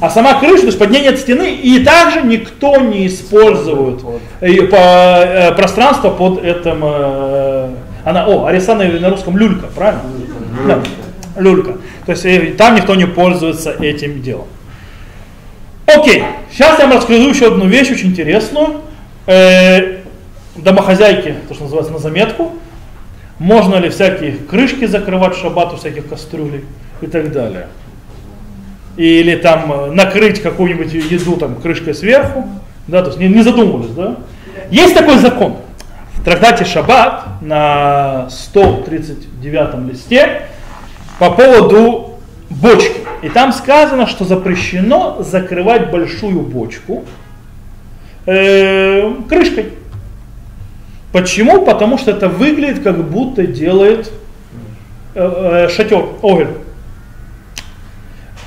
А сама крыша, то есть под ней нет стены, и также никто не использует э, по, э, пространство под этим. Э, она, о, Арисана на русском люлька, правильно? Да, люлька. То есть там никто не пользуется этим делом. Окей, сейчас я вам расскажу еще одну вещь очень интересную. Домохозяйки, то, что называется, на заметку. Можно ли всякие крышки закрывать в шаббат у всяких кастрюлей и так далее. Или там э, накрыть какую-нибудь еду там крышкой сверху. Да, то есть не, не задумывались, да? Есть такой закон. В трактате Шаббат на 139 листе по поводу бочки. И там сказано, что запрещено закрывать большую бочку э, крышкой. Почему? Потому что это выглядит, как будто делает э, э, шатер, огонь.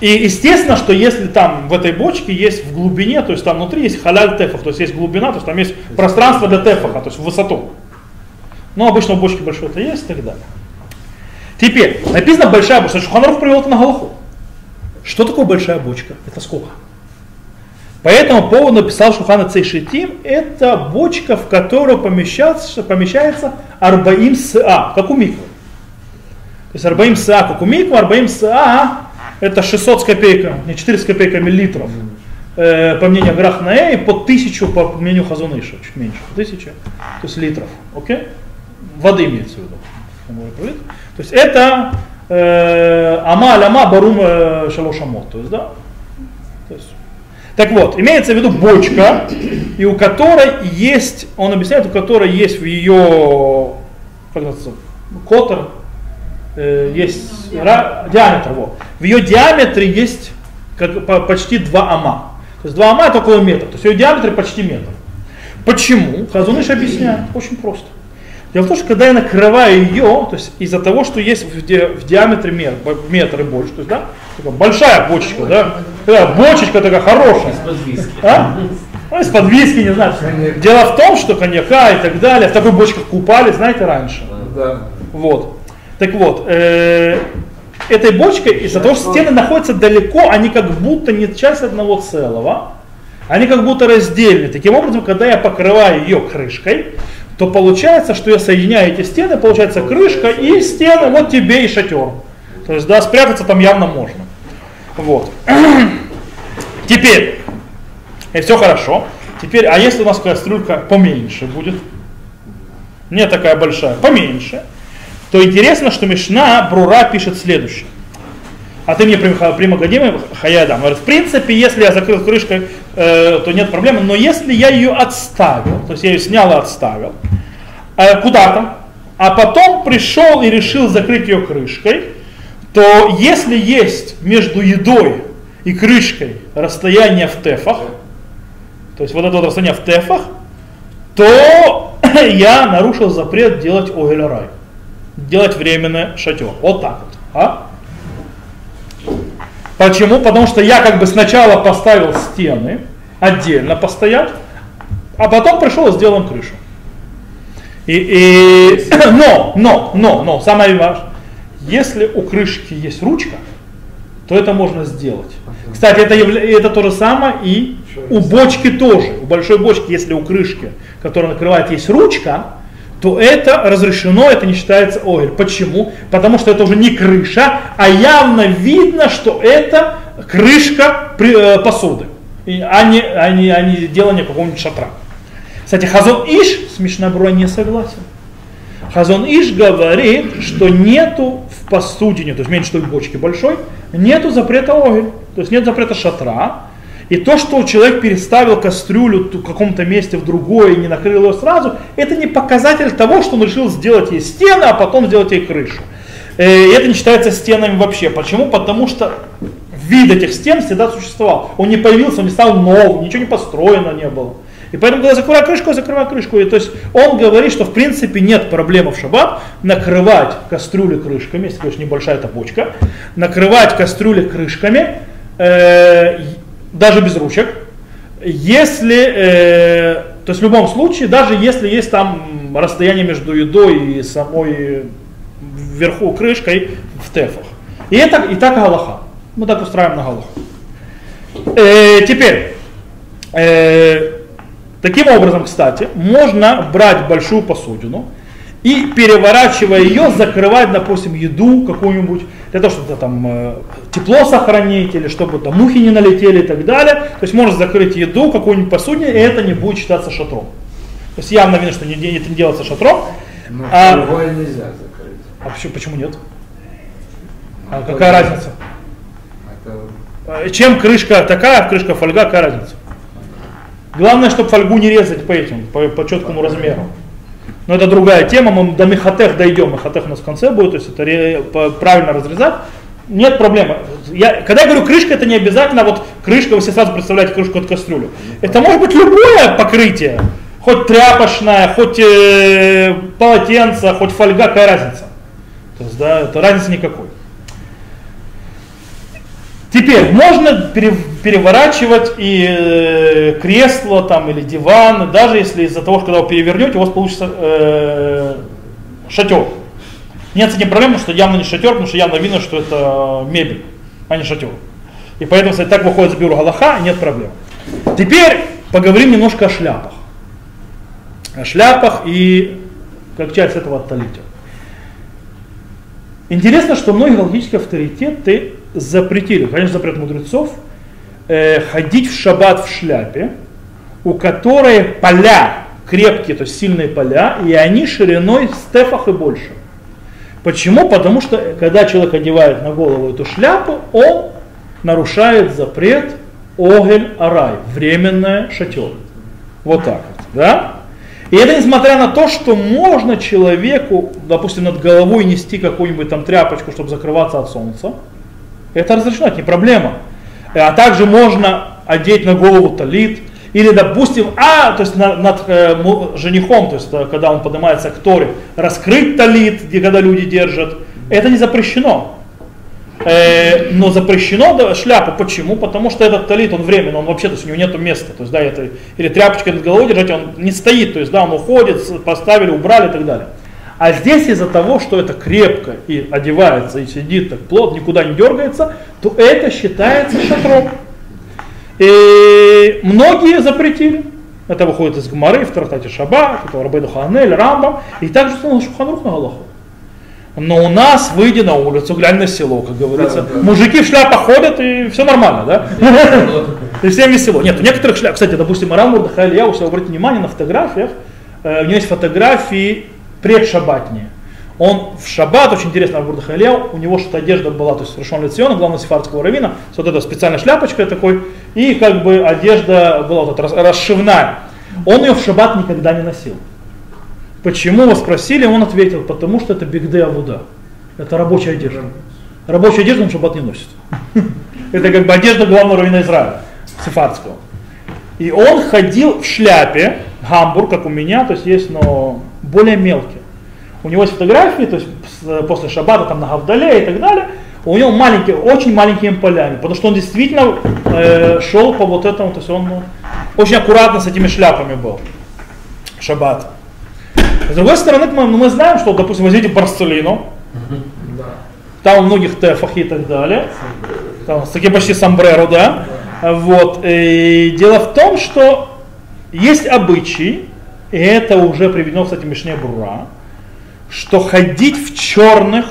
И естественно, что если там в этой бочке есть в глубине, то есть там внутри есть халяль тефах, то есть есть глубина, то есть там есть пространство для тефаха, то есть в высоту. Но обычно в бочке большой это есть и так далее. Теперь, написано большая бочка, Шуханаров привел это на Галаху. Что такое большая бочка? Это сколько? По этому поводу написал Шухана Цейшитим, это бочка, в которую помещается, помещается Арбаим Са, как у миквы. То есть Арбаим Са, как у миквы, Арбаим Са это 600 с копейками, не 400 с копейками литров, э, по мнению Грахнаэ, и по 1000 по мнению Хазуныша, чуть меньше, 1000, то есть литров, окей? Воды имеется в виду. То есть это э, ама аляма барум э, шалошамот, то есть, да? То есть, так вот, имеется в виду бочка, и у которой есть, он объясняет, у которой есть в ее, как называется, котер, э, есть ра, диаметр, вот. В ее диаметре есть как, по, почти 2 ама. То есть 2 ама это около метра. То есть ее диаметр почти метр. Почему? Хазуныш объясняет. Очень просто. Дело в том, что когда я накрываю ее, то есть из-за того, что есть в, ди, в диаметре метр, метр и больше, то есть, да, такая большая бочечка, да, такая бочечка такая хорошая. Из-под виски. А? Ну, из-под виски, не знаю. Дело в том, что коньяка и так далее, в такой бочках купали, знаете, раньше. Да. Вот. Так вот, э, этой бочкой, из-за того, что стены находятся далеко, они как будто не часть одного целого, они как будто раздельны. Таким образом, когда я покрываю ее крышкой, то получается, что я соединяю эти стены, получается крышка и стены, вот тебе и шатер. То есть, да, спрятаться там явно можно. Вот. *clears throat* Теперь, и все хорошо. Теперь, а если у нас кастрюлька поменьше будет, не такая большая, поменьше, то интересно, что Мишна Брура пишет следующее. А ты мне примагадимы хаядам. Говорит, в принципе, если я закрыл крышкой, э, то нет проблемы. Но если я ее отставил, то есть я ее снял и отставил, э, куда-то, а потом пришел и решил закрыть ее крышкой, то если есть между едой и крышкой расстояние в тефах, то есть вот это вот расстояние в тефах, то *clears throat* я нарушил запрет делать огель рай делать временный шатер. Вот так вот. А? Почему? Потому что я как бы сначала поставил стены, отдельно постоять, а потом пришел и сделал крышу. И, и, *clears throat* но, но, но, но, самое важное, если у крышки есть ручка, то это можно сделать. Кстати, это, это то же самое и у бочки тоже. У большой бочки, если у крышки, которая накрывает, есть ручка, то это разрешено, это не считается огель. Почему? Потому что это уже не крыша, а явно видно, что это крышка э, посуды, а не, а не, а не делание какого-нибудь шатра. Кстати, Хазон Иш с Мишнабруа не согласен. Хазон Иш говорит, что нету в посудине, то есть меньше той бочки большой, нету запрета огель, то есть нет запрета шатра, и то, что человек переставил кастрюлю в каком-то месте в другое и не накрыл ее сразу, это не показатель того, что он решил сделать ей стены, а потом сделать ей крышу. Э, и это не считается стенами вообще. Почему? Потому что вид этих стен всегда существовал. Он не появился, он не стал новым, ничего не построено не было. И поэтому, когда закрываю крышку, закрываю крышку. И, то есть он говорит, что в принципе нет проблемы в шаббат накрывать кастрюли крышками, если, конечно, небольшая эта бочка, накрывать кастрюли крышками, э, даже без ручек, если, э, то есть в любом случае, даже если есть там расстояние между едой и самой вверху крышкой в тефах. И это и так Галаха. Мы так устраиваем на Галаху. Э, теперь, э, таким образом, кстати, можно брать большую посудину и переворачивая ее, закрывать, допустим, еду какую-нибудь для того, чтобы там э, тепло сохранить, или чтобы там мухи не налетели и так далее. То есть можно закрыть еду, какую-нибудь посудину, и это не будет считаться шатром. То есть явно видно, что не, не, не делается шатром. Но а, нельзя закрыть. А почему, почему нет? А ну, какая разница? Это... А, чем крышка такая, крышка фольга, какая разница? Главное, чтобы фольгу не резать по этим, по, по четкому размеру. Но это другая тема, мы до мехатех дойдем, мехатех у нас в конце будет, то есть это правильно разрезать. нет проблемы. Я, когда я говорю крышка, это не обязательно вот крышка, вы себе сразу представляете крышку от кастрюли. Это может быть любое покрытие, хоть тряпочное, хоть э, полотенце, хоть фольга, какая разница. То есть, да, это разницы никакой. Теперь можно переворачивать и э, кресло там, или диван, даже если из-за того, что когда вы перевернете, у вас получится э, шатер. Нет с этим проблем, что явно не шатер, потому что явно видно, что это мебель, а не шатер. И поэтому, кстати, так выходит с бюро Галаха, нет проблем. Теперь поговорим немножко о шляпах. О шляпах и как часть этого отталите. Интересно, что многие галактические авторитеты запретили, конечно, запрет мудрецов, э, ходить в шаббат в шляпе, у которой поля крепкие, то есть сильные поля, и они шириной в стефах и больше. Почему? Потому что когда человек одевает на голову эту шляпу, он нарушает запрет огель арай, временное шатер. Вот так вот, да? И это несмотря на то, что можно человеку, допустим, над головой нести какую-нибудь там тряпочку, чтобы закрываться от солнца. Это разрешено, это не проблема. А также можно одеть на голову талит, или, допустим, а, то есть над, над э, женихом, то есть э, когда он поднимается к Торе, раскрыть талит, где когда люди держат, это не запрещено. Э, но запрещено да, шляпу. Почему? Потому что этот талит, он временный, он вообще, то есть у него нет места. То есть, да, это, или тряпочка над головой держать, он не стоит, то есть, да, он уходит, поставили, убрали и так далее. А здесь из-за того, что это крепко и одевается, и сидит так плотно, никуда не дергается, то это считается шатром. И многие запретили. Это выходит из Гмары в Тартате Шаба, это Рабейду Ханель, Рамбам, и также Шуханрух на Галаху. Но у нас, выйди на улицу, глянь на село, как говорится. Да, да. Мужики в шляпах ходят, и все нормально, да? И всем весело. Нет, у некоторых шляп, кстати, допустим, Арам Мурдахай Илья, если обратите внимание на фотографиях, э, у него есть фотографии предшабатние. Он в шаббат, очень интересно, Абурда Халел, у него что-то одежда была, то есть Рашон Лециона, главного сефардского равина, вот этой специальной шляпочкой такой, и как бы одежда была вот эта расшивная. Он ее в шаббат никогда не носил. Почему вы спросили, он ответил, потому что это бигде авуда. Это рабочая одежда. Рабочую одежду он в шаббат не носит. *laughs* Это как бы одежда главного равина Израиля, сефардского. И он ходил в шляпе, гамбур, как у меня, то есть есть, но более мелкий. У него есть фотографии, то есть после шаббата там на Гавдале и так далее. У него маленькие, очень маленькими полями, потому что он действительно э, шел по вот этому, то есть он ну, очень аккуратно с этими шляпами был. Шаббат. С другой стороны, мы, мы знаем, что, допустим, возьмите Барселину, там у многих тефах и так далее, там такие почти сомбреро, да, вот, и дело в том, что есть обычаи, и это уже приведено, кстати, Мишне Брура, что ходить в черных,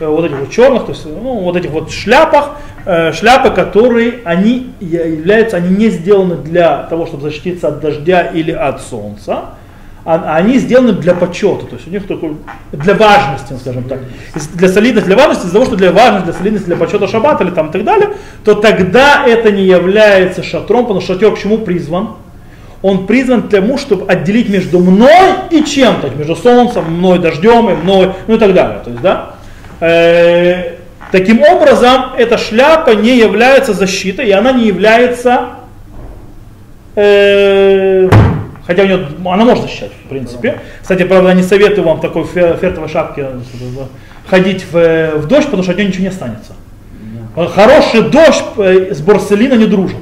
э, вот этих вот черных, то есть ну, вот этих вот шляпах, э, шляпы, которые они являются, они не сделаны для того, чтобы защититься от дождя или от солнца, а они сделаны для почета, то есть у них такой, для важности, скажем так. Для солидности, для важности, из-за того, что для важности, для солидности, для почета шаббата или там и так далее, то тогда это не является шатром, потому что шатер к чему призван? Он призван к тому, чтобы отделить между мной и чем-то, между солнцем, мной, дождем и мной, ну и так далее. То есть, да, э, таким образом, эта шляпа не является защитой, и она не является, э, хотя у нее, она может защищать, в принципе. Кстати, правда, не советую вам такой фертовой шапке ходить в, в дождь, потому что от нее ничего не останется. Хороший дождь э, с борселина не дружит.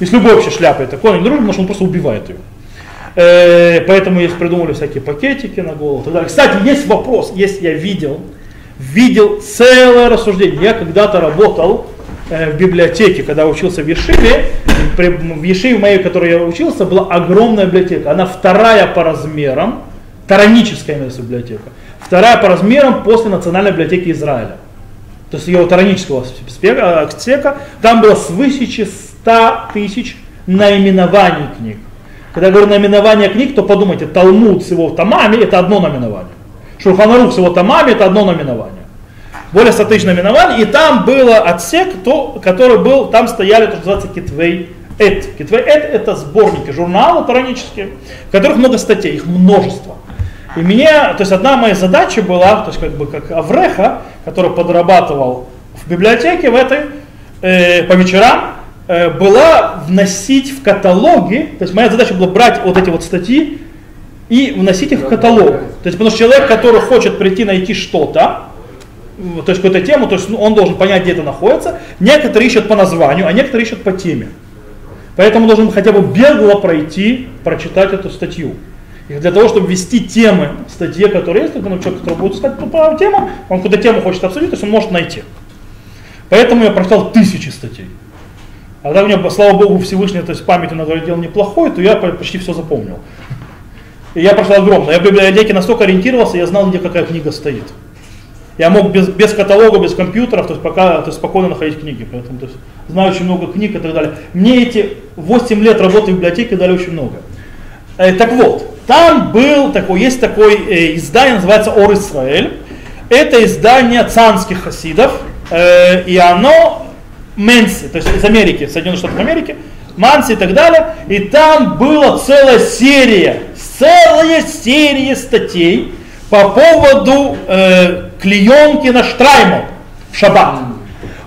И с любой вообще шляпой такой, он не дружит, потому что он просто убивает ее. Э, поэтому есть придумали всякие пакетики на голову. Далее. Кстати, есть вопрос, если я видел, видел целое рассуждение. Я когда-то работал э, в библиотеке, когда учился в Ешиве. В Ешиве моей, в которой я учился, была огромная библиотека. Она вторая по размерам, тараническая библиотека. Вторая по размерам после Национальной библиотеки Израиля. То есть ее таранического отсека. Там было свыше 100 тысяч наименований книг. Когда я говорю наименование книг, то подумайте, Талмуд с его томами это одно наименование. Шурханарух с его томами это одно наименование. Более 100 тысяч наименований, и там было отсек, то, который был, там стояли, то, что называется Китвей Эд. Китвей Эд это сборники, журналы таранические, в которых много статей, их множество. И меня, то есть одна моя задача была, то есть как бы как Авреха, который подрабатывал в библиотеке в этой, э, по вечерам, была вносить в каталоги, то есть моя задача была брать вот эти вот статьи и вносить их в каталог. То есть потому что человек, который хочет прийти найти что-то, то есть какую-то тему, то есть ну, он должен понять, где это находится. Некоторые ищут по названию, а некоторые ищут по теме. Поэтому должен хотя бы бегло пройти, прочитать эту статью. И для того, чтобы ввести темы в статье, которые есть, ну, человек, который будет искать по темам, он какую-то тему хочет обсудить, то есть он может найти. Поэтому я прочитал тысячи статей. А когда у меня, слава богу, Всевышний, то есть память наградил неплохой, то я почти все запомнил. И я прошел огромное. Я в библиотеке настолько ориентировался, я знал, где какая книга стоит. Я мог без, без каталога, без компьютеров, то есть пока то есть спокойно находить книги. Поэтому то есть, знаю очень много книг и так далее. Мне эти 8 лет работы в библиотеке дали очень много. Э, так вот, там был такой, есть такое э, издание, называется Ор Исраэль. Это издание цанских хасидов, э, и оно Менси, то есть из Америки, Соединенных Штатов Америки, Манси и так далее. И там была целая серия, целая серия статей по поводу э, клеенки на штрайму в шаббат.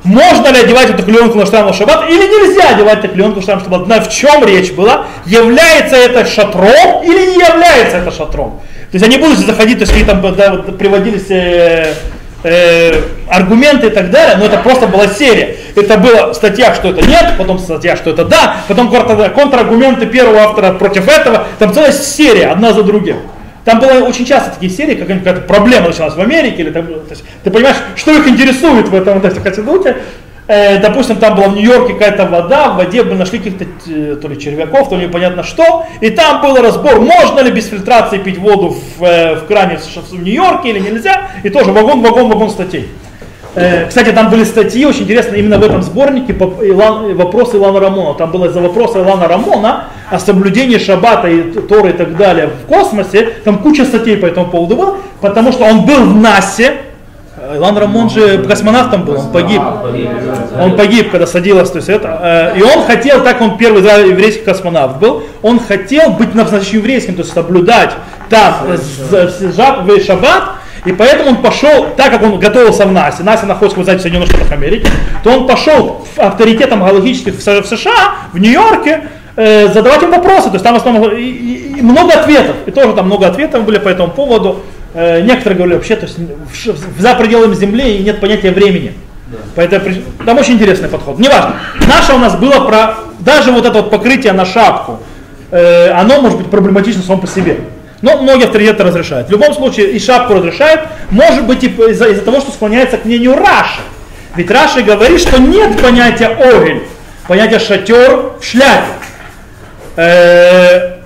Можно ли одевать эту клеенку на штрайму в шаббат или нельзя одевать эту клеенку на штрайму в шаббат? На в чем речь была? Является это шатром или не является это шатром? То есть они будут заходить, то есть какие там да, приводились э, э, аргументы и так далее, но это просто была серия. Это была статья, что это нет, потом статья, что это да, потом контраргументы первого автора против этого, там целая серия, одна за другим. Там было очень часто такие серии, как какая-то проблема началась в Америке, или там, то есть, ты понимаешь, что их интересует в этом вот, институте. Э, допустим, там была в Нью-Йорке какая-то вода, в воде бы нашли каких-то э, то ли червяков, то ли непонятно что, и там был разбор, можно ли без фильтрации пить воду в, э, в кране в, Нью-Йорке или нельзя, и тоже вагон, вагон, вагон статей. Кстати, там были статьи очень интересные именно в этом сборнике вопросы Илана Рамона. Там было за вопросы Илана Рамона о соблюдении шаббата и Торы и так далее в космосе. Там куча статей по этому поводу было, потому что он был в НАСе. Илан Рамон же космонавтом был, он погиб. Он погиб, когда садилась, то есть это. Э, и он хотел, так он первый еврейский космонавт был, он хотел быть настоящим еврейским, то есть соблюдать там шаббат, и поэтому он пошел, так как он готовился в НАСе, НАСА находится, вы знаете, в Соединенных Штатах Америки, то он пошел авторитетом галактических в США, в Нью-Йорке, э, задавать им вопросы. То есть там в основном и, и, и много ответов. И тоже там много ответов были по этому поводу. Э, некоторые говорили вообще, то есть в, за пределами Земли и нет понятия времени. Да. Поэтому, там очень интересный подход. Неважно. Наше у нас было про даже вот это вот покрытие на шапку. Э, оно может быть проблематично само по себе. Но многие авторитеты разрешают. В любом случае и шапку разрешают, может быть из-за, из того, что склоняется к мнению Раши. Ведь Раши говорит, что нет понятия огель, понятия шатер в шляпе. Э,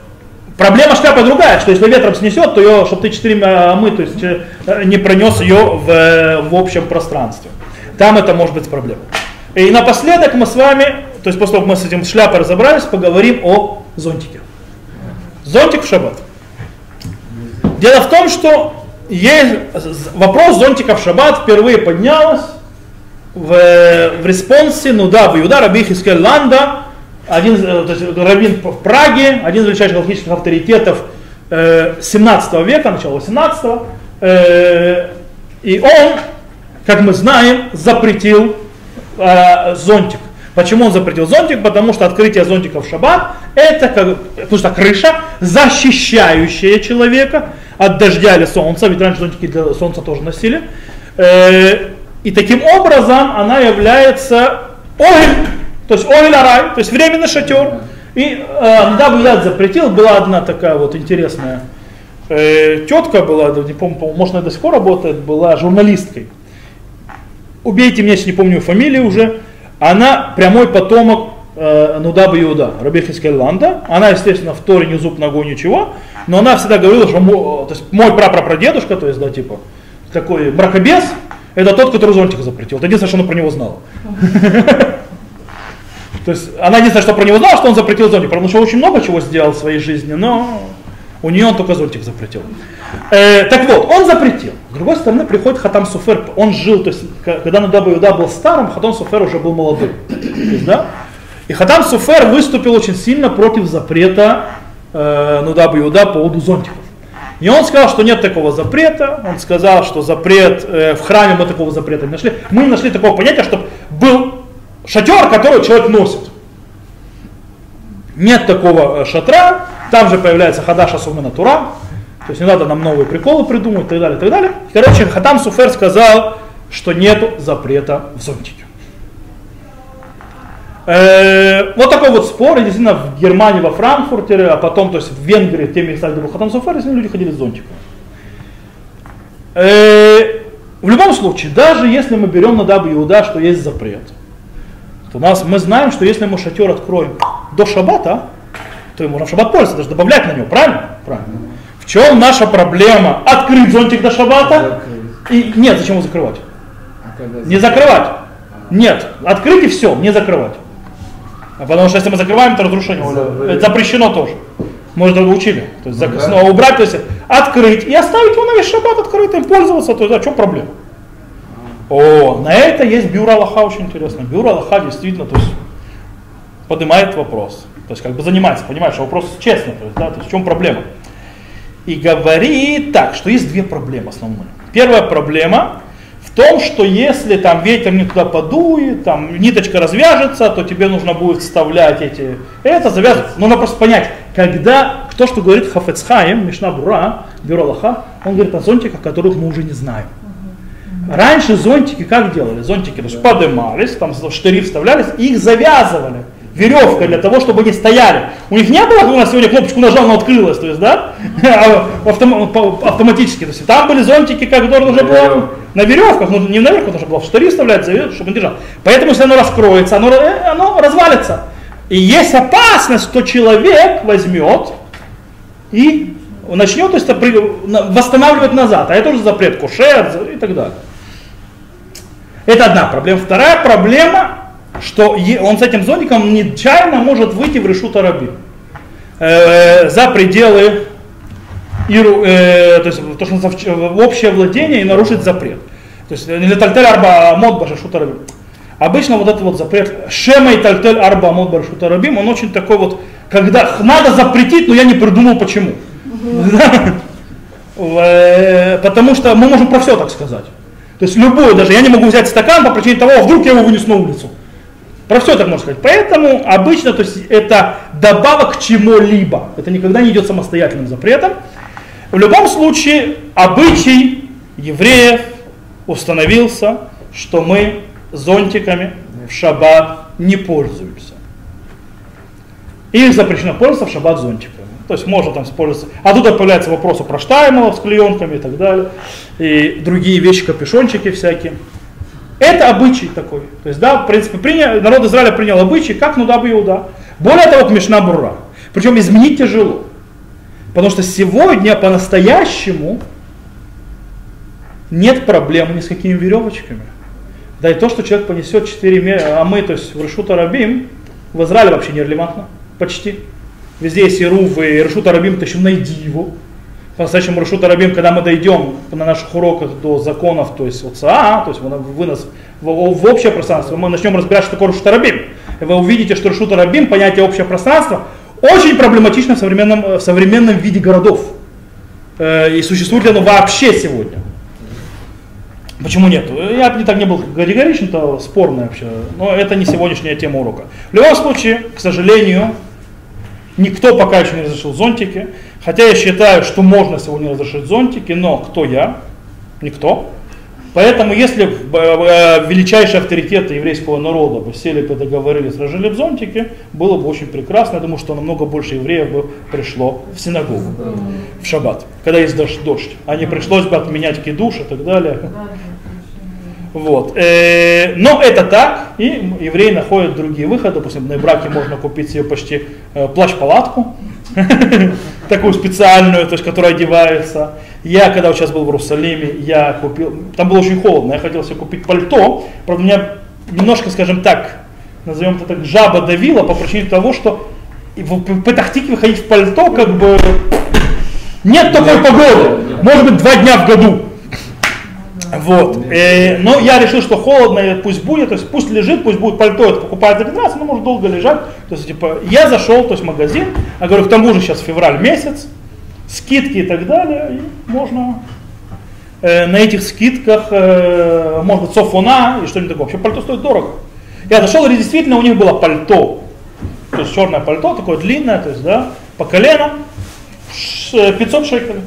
проблема шляпы другая, что если ветром снесет, то ее, чтобы ты четыре мы, то есть э, не пронес ее в, в общем пространстве. Там это может быть проблема. И напоследок мы с вами, то есть после того, как мы с этим шляпой разобрались, поговорим о зонтике. Зонтик в шаббат. Дело в том, что есть, вопрос зонтиков в шаббат впервые поднялась в, в респонсе, ну да, в Иуда, Раби Хискель Ланда, один, э, то есть, раввин в Праге, один из величайших галактических авторитетов э, 17 века, начала 18 э, и он, как мы знаем, запретил э, зонтик. Почему он запретил зонтик? Потому что открытие зонтика в шаббат это как, потому что крыша, защищающая человека от дождя или солнца, ведь раньше зонтики для солнца тоже носили. Э, и таким образом она является огель, то есть огель арай, то есть временный шатер. И э, Надаб запретил, была одна такая вот интересная э, тетка была, не помню, может она до сих пор работает, была журналисткой. Убейте меня, если не помню фамилию уже. Она прямой потомок э, Нудаба Иуда, Раби Ланда. Она, естественно, в Торе не зуб ногой ничего, но она всегда говорила, что мой, то есть мой прапрапрадедушка, то есть, да, типа, такой бракобес, это тот, который зонтик запретил. Это единственное, что она про него знала. То есть она единственное, что про него знала, что он запретил зонтик, потому что очень много чего сделал в своей жизни, но у нее он только зонтик запретил. Э, так вот, он запретил. С другой стороны, приходит Хатам Суфер. Он жил, то есть, когда Надаб Иуда был старым, Хатам Суфер уже был молодым. Есть, да? И Хатам Суфер выступил очень сильно против запрета э, Нудаба Иуда по поводу зонтиков. И он сказал, что нет такого запрета. Он сказал, что запрет, э, в храме мы такого запрета не нашли. Мы не нашли такого понятия, чтобы шатер, который человек носит. Нет такого э, шатра, там же появляется хадаш особенно тура, то есть не надо нам новые приколы придумывать и так далее, и так далее. Короче, Хатам Суфер сказал, что нет запрета в зонтике. Э, вот такой вот спор, и действительно в Германии, во Франкфурте, а потом, то есть в Венгрии, в те места, где был Хатам Суфер, люди ходили с зонтиком. Э, в любом случае, даже если мы берем на Даб Иуда, что есть запрет, то нас, мы знаем, что если мы шатер откроем до шаббата, то ему на шаббат пользоваться, даже добавлять на него, правильно? Правильно. В чем наша проблема? Открыть зонтик до шаббата? И нет, зачем его закрывать? А не закрывать. А. Нет, открыть и все, не закрывать. А потому что если мы закрываем, то разрушение. Это запрещено тоже. Мы же учили. То есть ну, снова убрать, то есть открыть и оставить его на весь шаббат открытым, пользоваться, то есть, а что проблема? О, на это есть бюро Аллаха очень интересно. Бюро Аллаха действительно, то есть поднимает вопрос. То есть как бы занимается, понимаешь, вопрос честно, то есть, да, то есть в чем проблема? И говорит так, что есть две проблемы основные. Первая проблема в том, что если там ветер не туда подует, там ниточка развяжется, то тебе нужно будет вставлять эти, это завязывать. Нужно просто понять, когда, то, что говорит Хафецхаем, Мишна Бура, Бюро Лаха, он говорит о зонтиках, которых мы уже не знаем. Раньше зонтики как делали? Зонтики то есть, поднимались, там штыри вставлялись, и их завязывали веревка для того, чтобы они стояли. У них не было, как у нас сегодня кнопочку нажал, она открылась, то есть, да, *laughs* а автом, автоматически. То есть там были зонтики, как нужно было на веревках, ну не наверху, нужно было в штыри вставлять, чтобы он держал. Поэтому, если оно раскроется, оно, э, оно развалится. И есть опасность, что человек возьмет и начнет то есть, восстанавливать назад. А это уже запрет кушер и так далее. Это одна проблема. Вторая проблема, что он с этим зонтиком нечаянно может выйти в решута раби. Э, за пределы Иру, э, то есть то, что в общее владение и нарушить запрет. То есть или тальтель арба мод башашута рабим. Обычно вот этот вот запрет шема и тальтель арба мод башашута рабим, он очень такой вот, когда надо запретить, но я не придумал почему. *laughs* Э, потому что мы можем про все так сказать. То есть любой, даже я не могу взять стакан по причине того, а вдруг я его вынесу на улицу. Про все так можно сказать. Поэтому обычно то есть, это добавок к чему-либо. Это никогда не идет самостоятельным запретом. В любом случае, обычай евреев установился, что мы зонтиками в шаббат не пользуемся. Их запрещено пользоваться в шаббат зонтиками. То есть можно там использоваться. А тут появляется вопрос про штаймелов с клеенками и так далее. И другие вещи, капюшончики всякие. Это обычай такой. То есть, да, в принципе, принял, народ Израиля принял обычай, как ну да бы Иуда. Более того, Мишна Бура. Причем изменить тяжело. Потому что сегодня по-настоящему нет проблем ни с какими веревочками. Да и то, что человек понесет 4 а мы, то есть в Решута Рабим, в Израиле вообще нерелевантно. Почти. Везде есть Ирув и Рабим, ты еще найди его по-настоящему Рашута Рабим, когда мы дойдем на наших уроках до законов, то есть ОЦА, то есть вынос в, в общее пространство, мы начнем разбирать, что такое Рашута Рабим. И вы увидите, что Рашута Рабим, понятие общее пространство, очень проблематично в современном, в современном виде городов. Э, и существует ли оно вообще сегодня? Почему нет? Я бы не так не был категоричен, это спорно вообще, но это не сегодняшняя тема урока. В любом случае, к сожалению, никто пока еще не разрешил зонтики. Хотя я считаю, что можно сегодня разрешить зонтики, но кто я? Никто. Поэтому если э, величайшие авторитеты еврейского народа бы сели бы договорились, разжили бы зонтики, было бы очень прекрасно. Я думаю, что намного больше евреев бы пришло в синагогу в шаббат, когда есть дождь а не пришлось бы отменять кидуш и так далее. Вот. Э, но это так, и евреи находят другие выходы. Допустим, на браке можно купить себе почти э, плащ-палатку, *laughs* такую специальную, то есть, которая одевается. Я, когда сейчас был в Иерусалиме, я купил, там было очень холодно, я хотел себе купить пальто, правда, меня немножко, скажем так, назовем это так, жаба давила по причине того, что в Петахтике выходить в пальто, как бы, нет такой погоды, может быть, два дня в году. Вот. Э, но я решил, что холодно, пусть будет, то есть пусть лежит, пусть будет пальто, это покупает за 15, но может долго лежать. То есть, типа, я зашел, то есть в магазин, я говорю, к тому же сейчас февраль месяц, скидки и так далее, и можно э, на этих скидках, э, может быть, софона и что-нибудь такое. Вообще пальто стоит дорого. Я зашел, и действительно у них было пальто, то есть черное пальто, такое длинное, то есть, да, по колено, 500 шекелей.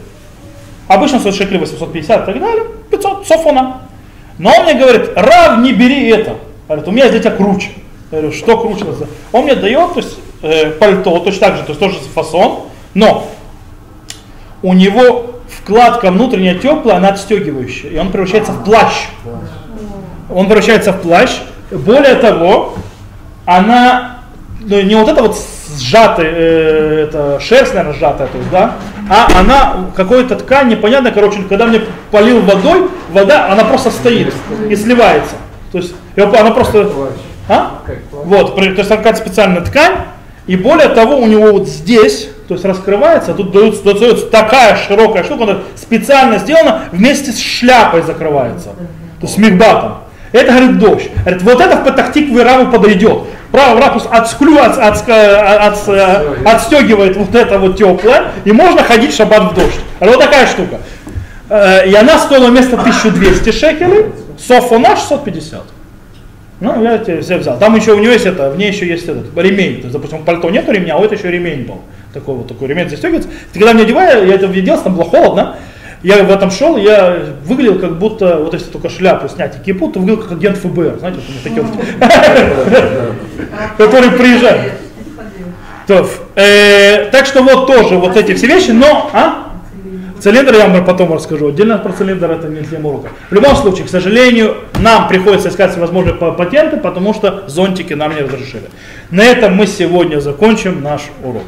Обычно стоит шекелей 850 и так далее, 500, софона. Но он мне говорит, Рав, не бери это. Говорит, у меня здесь круче. Я говорю, что круче? Он мне дает то есть, э, пальто, точно так же, то есть тоже фасон, но у него вкладка внутренняя теплая, она отстегивающая, и он превращается в плащ. Он превращается в плащ. Более того, она, ну, не вот это вот сжатая, э, это шерсть, наверное, сжатая, то есть, да, а она какой-то ткань непонятная, короче, когда мне полил водой, вода, она просто стоит и сливается. То есть она просто... А? Вот, то есть какая-то специальная ткань, и более того, у него вот здесь, то есть раскрывается, тут дается, дается такая широкая штука, она специально сделана, вместе с шляпой закрывается. То есть с мигбатом. Это, говорит, дождь. Говорит, вот это в Патахтик Раву подойдет. Правый ракурс отсклю, от, от, от, от, отстегивает вот это вот теплое, и можно ходить в шаббат в дождь. Вот такая штука. Э, и она стоила вместо 1200 шекелей, софа наш 650. Ну, я тебе все взял. Там еще у него есть это, в ней еще есть этот ремень. То есть, допустим, пальто нету ремня, а вот это еще ремень был. Такой вот такой ремень застегивается. Ты когда мне одеваю, я это видел, там было холодно. Я в этом шел, я выглядел как будто, вот если только шляпу снять и кипу, то выглядел как агент ФБР, знаете, вот такие вот, *laughs* который приезжает. Э, так что вот тоже вот эти все вещи, но, а? Цилиндр я вам потом расскажу. Отдельно про цилиндр это не тема урока. В любом случае, к сожалению, нам приходится искать всевозможные патенты, потому что зонтики нам не разрешили. На этом мы сегодня закончим наш урок.